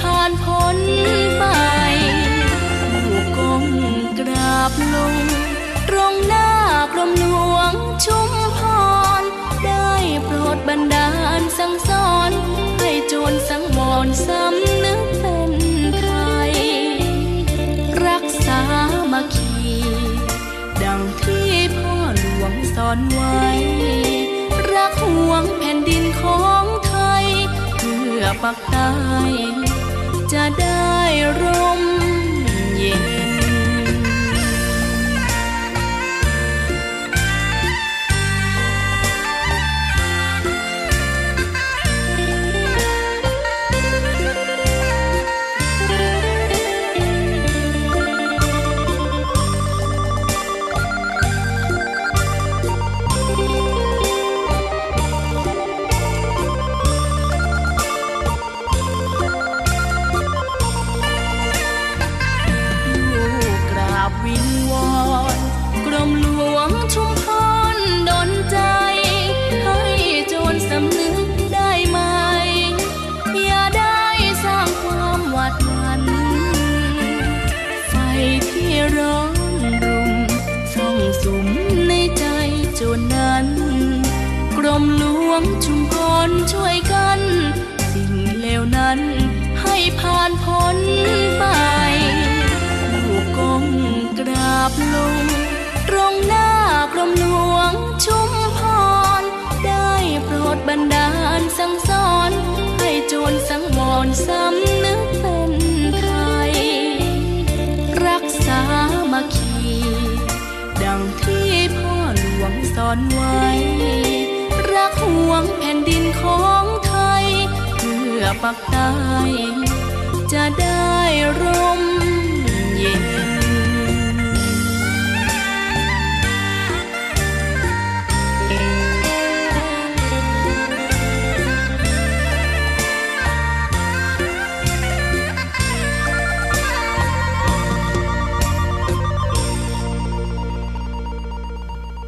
ผ่านพ้นไปผู้กงกราบลง ตรงหน้ากรมหลวงชุมพร ได้โปรดบันดาลสั่งสอนให้จรสังวรสำนึกเป็นไทย รักษามาคี ดังที่พ่อหลวงสอนไว้ รักห่วงแผ่นดินของไทย เพื่อปักใต้ จะได้ บลงตรงหน้ากรมหลวงชุมพร ได้โปรดบันดาลสั่งสอน ให้โจรสังวรสำนึกเป็นไทย รักษามาคี ดังที่พ่อหลวงสอนไว้ รักห่วงแผ่นดินของไทย เพื่อปักใต้จะได้ร่ม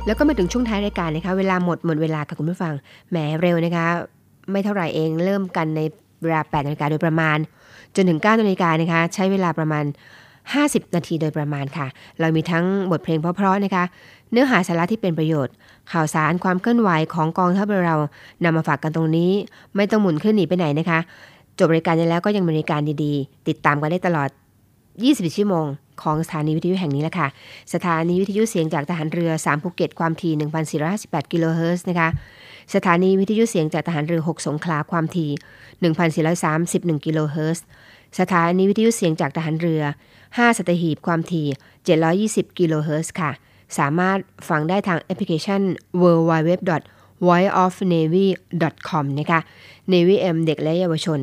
แล้วก็มาถึงช่วงท้ายรายการนะคะ เวลาหมดหมดเวลาค่ะคุณผู้ฟัง แหมเร็วนะคะ ไม่เท่าไหร่เองเริ่มกันในเวลา8นาฬิกาโดยประมาณ จนถึง9นาฬิกานะคะ ใช้เวลาประมาณ 50 นาทีโดยประมาณค่ะ เรามีทั้งบทเพลงเพราะๆนะคะ เนื้อหาสาระที่เป็นประโยชน์ ข่าวสารความเคลื่อนไหวของกองทัพเรานำมาฝากกันตรงนี้ ไม่ต้องหมุนขึ้นหนีไปไหนนะคะ จบรายการแล้วก็ยังมีรายการดีๆ ติดตามกันได้ตลอด 24 ชั่วโมงของสถานีวิทยุแห่งนี้แหละค่ะ สถานีวิทยุเสียงจากทหารเรือ 3 ภูเก็ต ความถี่ 1,458 กิโลเฮิรตซ์นะคะ สถานีวิทยุเสียงจากทหารเรือ 6 สงขลา ความถี่ 1,431 กิโลเฮิรตซ์ สถานีวิทยุเสียงจากทหารเรือ 5 สัตหีบ ความถี่ 720 กิโลเฮิรตซ์ค่ะ สามารถฟังได้ทางแอปพลิเคชัน w w w voiceofnavy.com นะคะ Navy AM เด็กและเยาวชน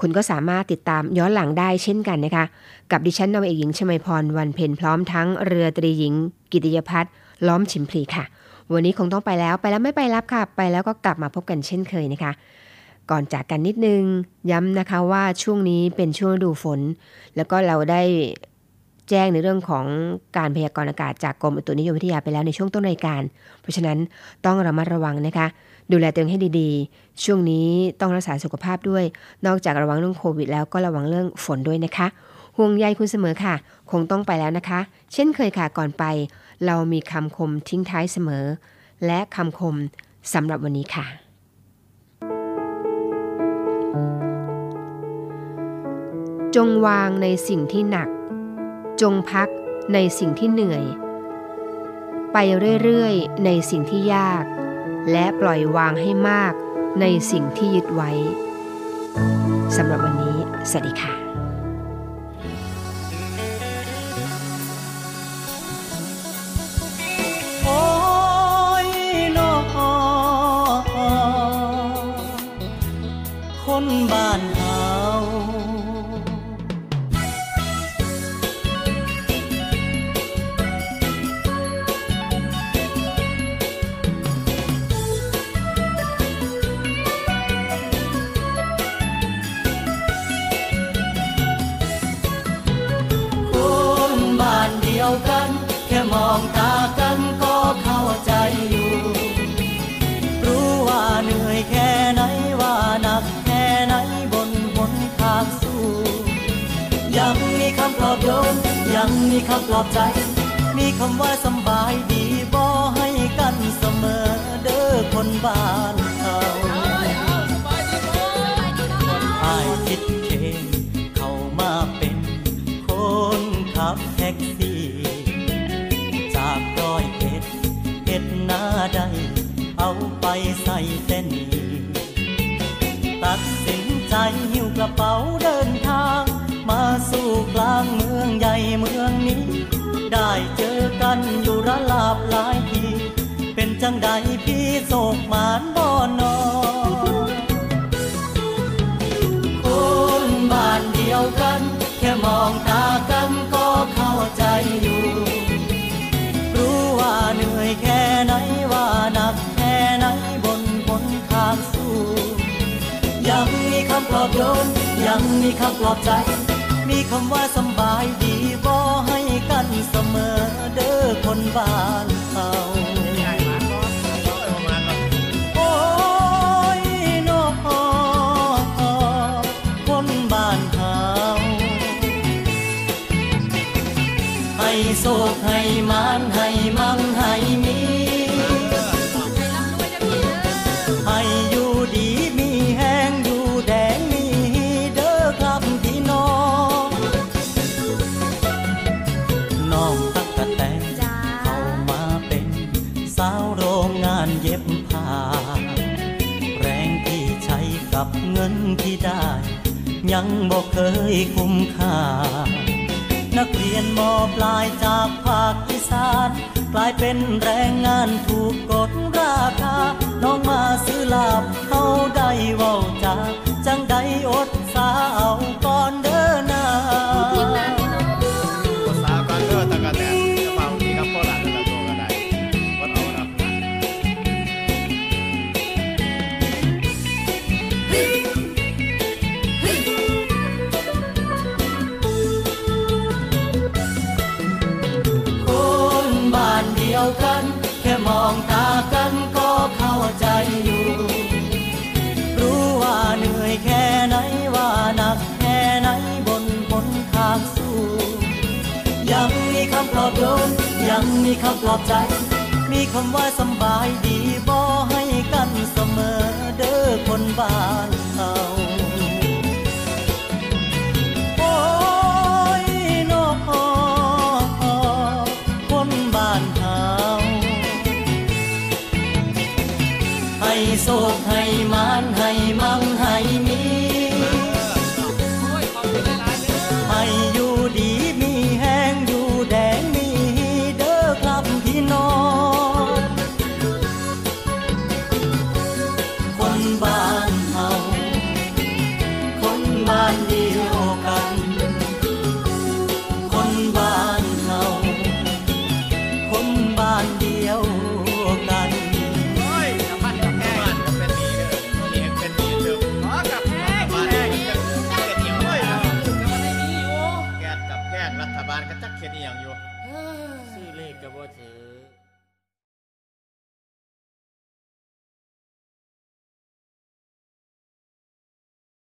คุณก็สามารถติดตามย้อนหลังได้เช่นกันนะคะ กับดิฉันนาวาเอกหญิงชมาพรวันเพ็ญพร้อมทั้งเรือตรีหญิง กิติยพัฒน์ล้อมฉิมพลีค่ะ วันนี้คงต้องไปแล้วไปแล้วไม่ไปรับค่ะ ไปแล้วก็กลับมาพบกันเช่นเคยนะคะ ก่อนจากกันนิดนึง ย้ำนะคะว่าช่วงนี้เป็นช่วงฤดูฝน แล้วก็เราได้แจ้งในเรื่องของการพยากรณ์อากาศจากกรมอุตุนิยมวิทยาไปแล้วในช่วงต้นรายการ เพราะฉะนั้นต้องระมัดระวังนะคะ ดูแลตัวเองให้ดีๆ ช่วงนี้ต้องรักษาสุขภาพด้วย นอกจากระวังเรื่องโควิด แล้วก็ระวังเรื่องฝนด้วยนะคะ ห่วงใยคุณเสมอค่ะ คงต้องไปแล้วนะคะ เช่นเคยค่ะก่อนไป เรามีคำคมทิ้งท้ายเสมอ และคำคมสำหรับวันนี้ค่ะ จงวางในสิ่งที่หนัก จงพักในสิ่งที่เหนื่อย ไปเรื่อยๆ ในสิ่งที่ยาก และปล่อยวางให้มากในสิ่งที่ยึดไว้สำหรับวันนี้ สวัสดีค่ะ มีคำปลอบใจ มีคำว่าสบายดีบ่ให้กันเสมอเด้อคนบ้านเขาอายคิดเองเข้ามาเป็นคนขับแท็กซี่จากร้อยเอ็ดเอ็ดหน้าใดเอาไปใส่เต้นีตัดสินใจหิ้วกระเป๋าเดิน สู่กลางเมืองใหญ่เมืองนี้ ได้เจอกันอยู่ระลาบหลายที เป็นจังใดพี่โศกหมานบ่นอคนบ้านเดียวกัน แค่มองตากันก็เข้าใจอยู่ รู้ว่าเหนื่อยแค่ไหนว่าหนักแค่ไหนบนบนทางสู้ ยังมีคำปลอบโยนยังมีคำปลอบใจ คำว่าสบายดีบ่ให้กันเสมอเด้อคนบ้านเขา เคยคุ้มค่า นักเรียนมอปลายจากภาคอีสานกลายเป็นแรงงานถูกกดราคา น้องมาซื้อลาบเขาได้เว้าจา มีคำปลอบใจ มีคำว่าสบายดีบ่ให้กันเสมอเด้อคนบ้าน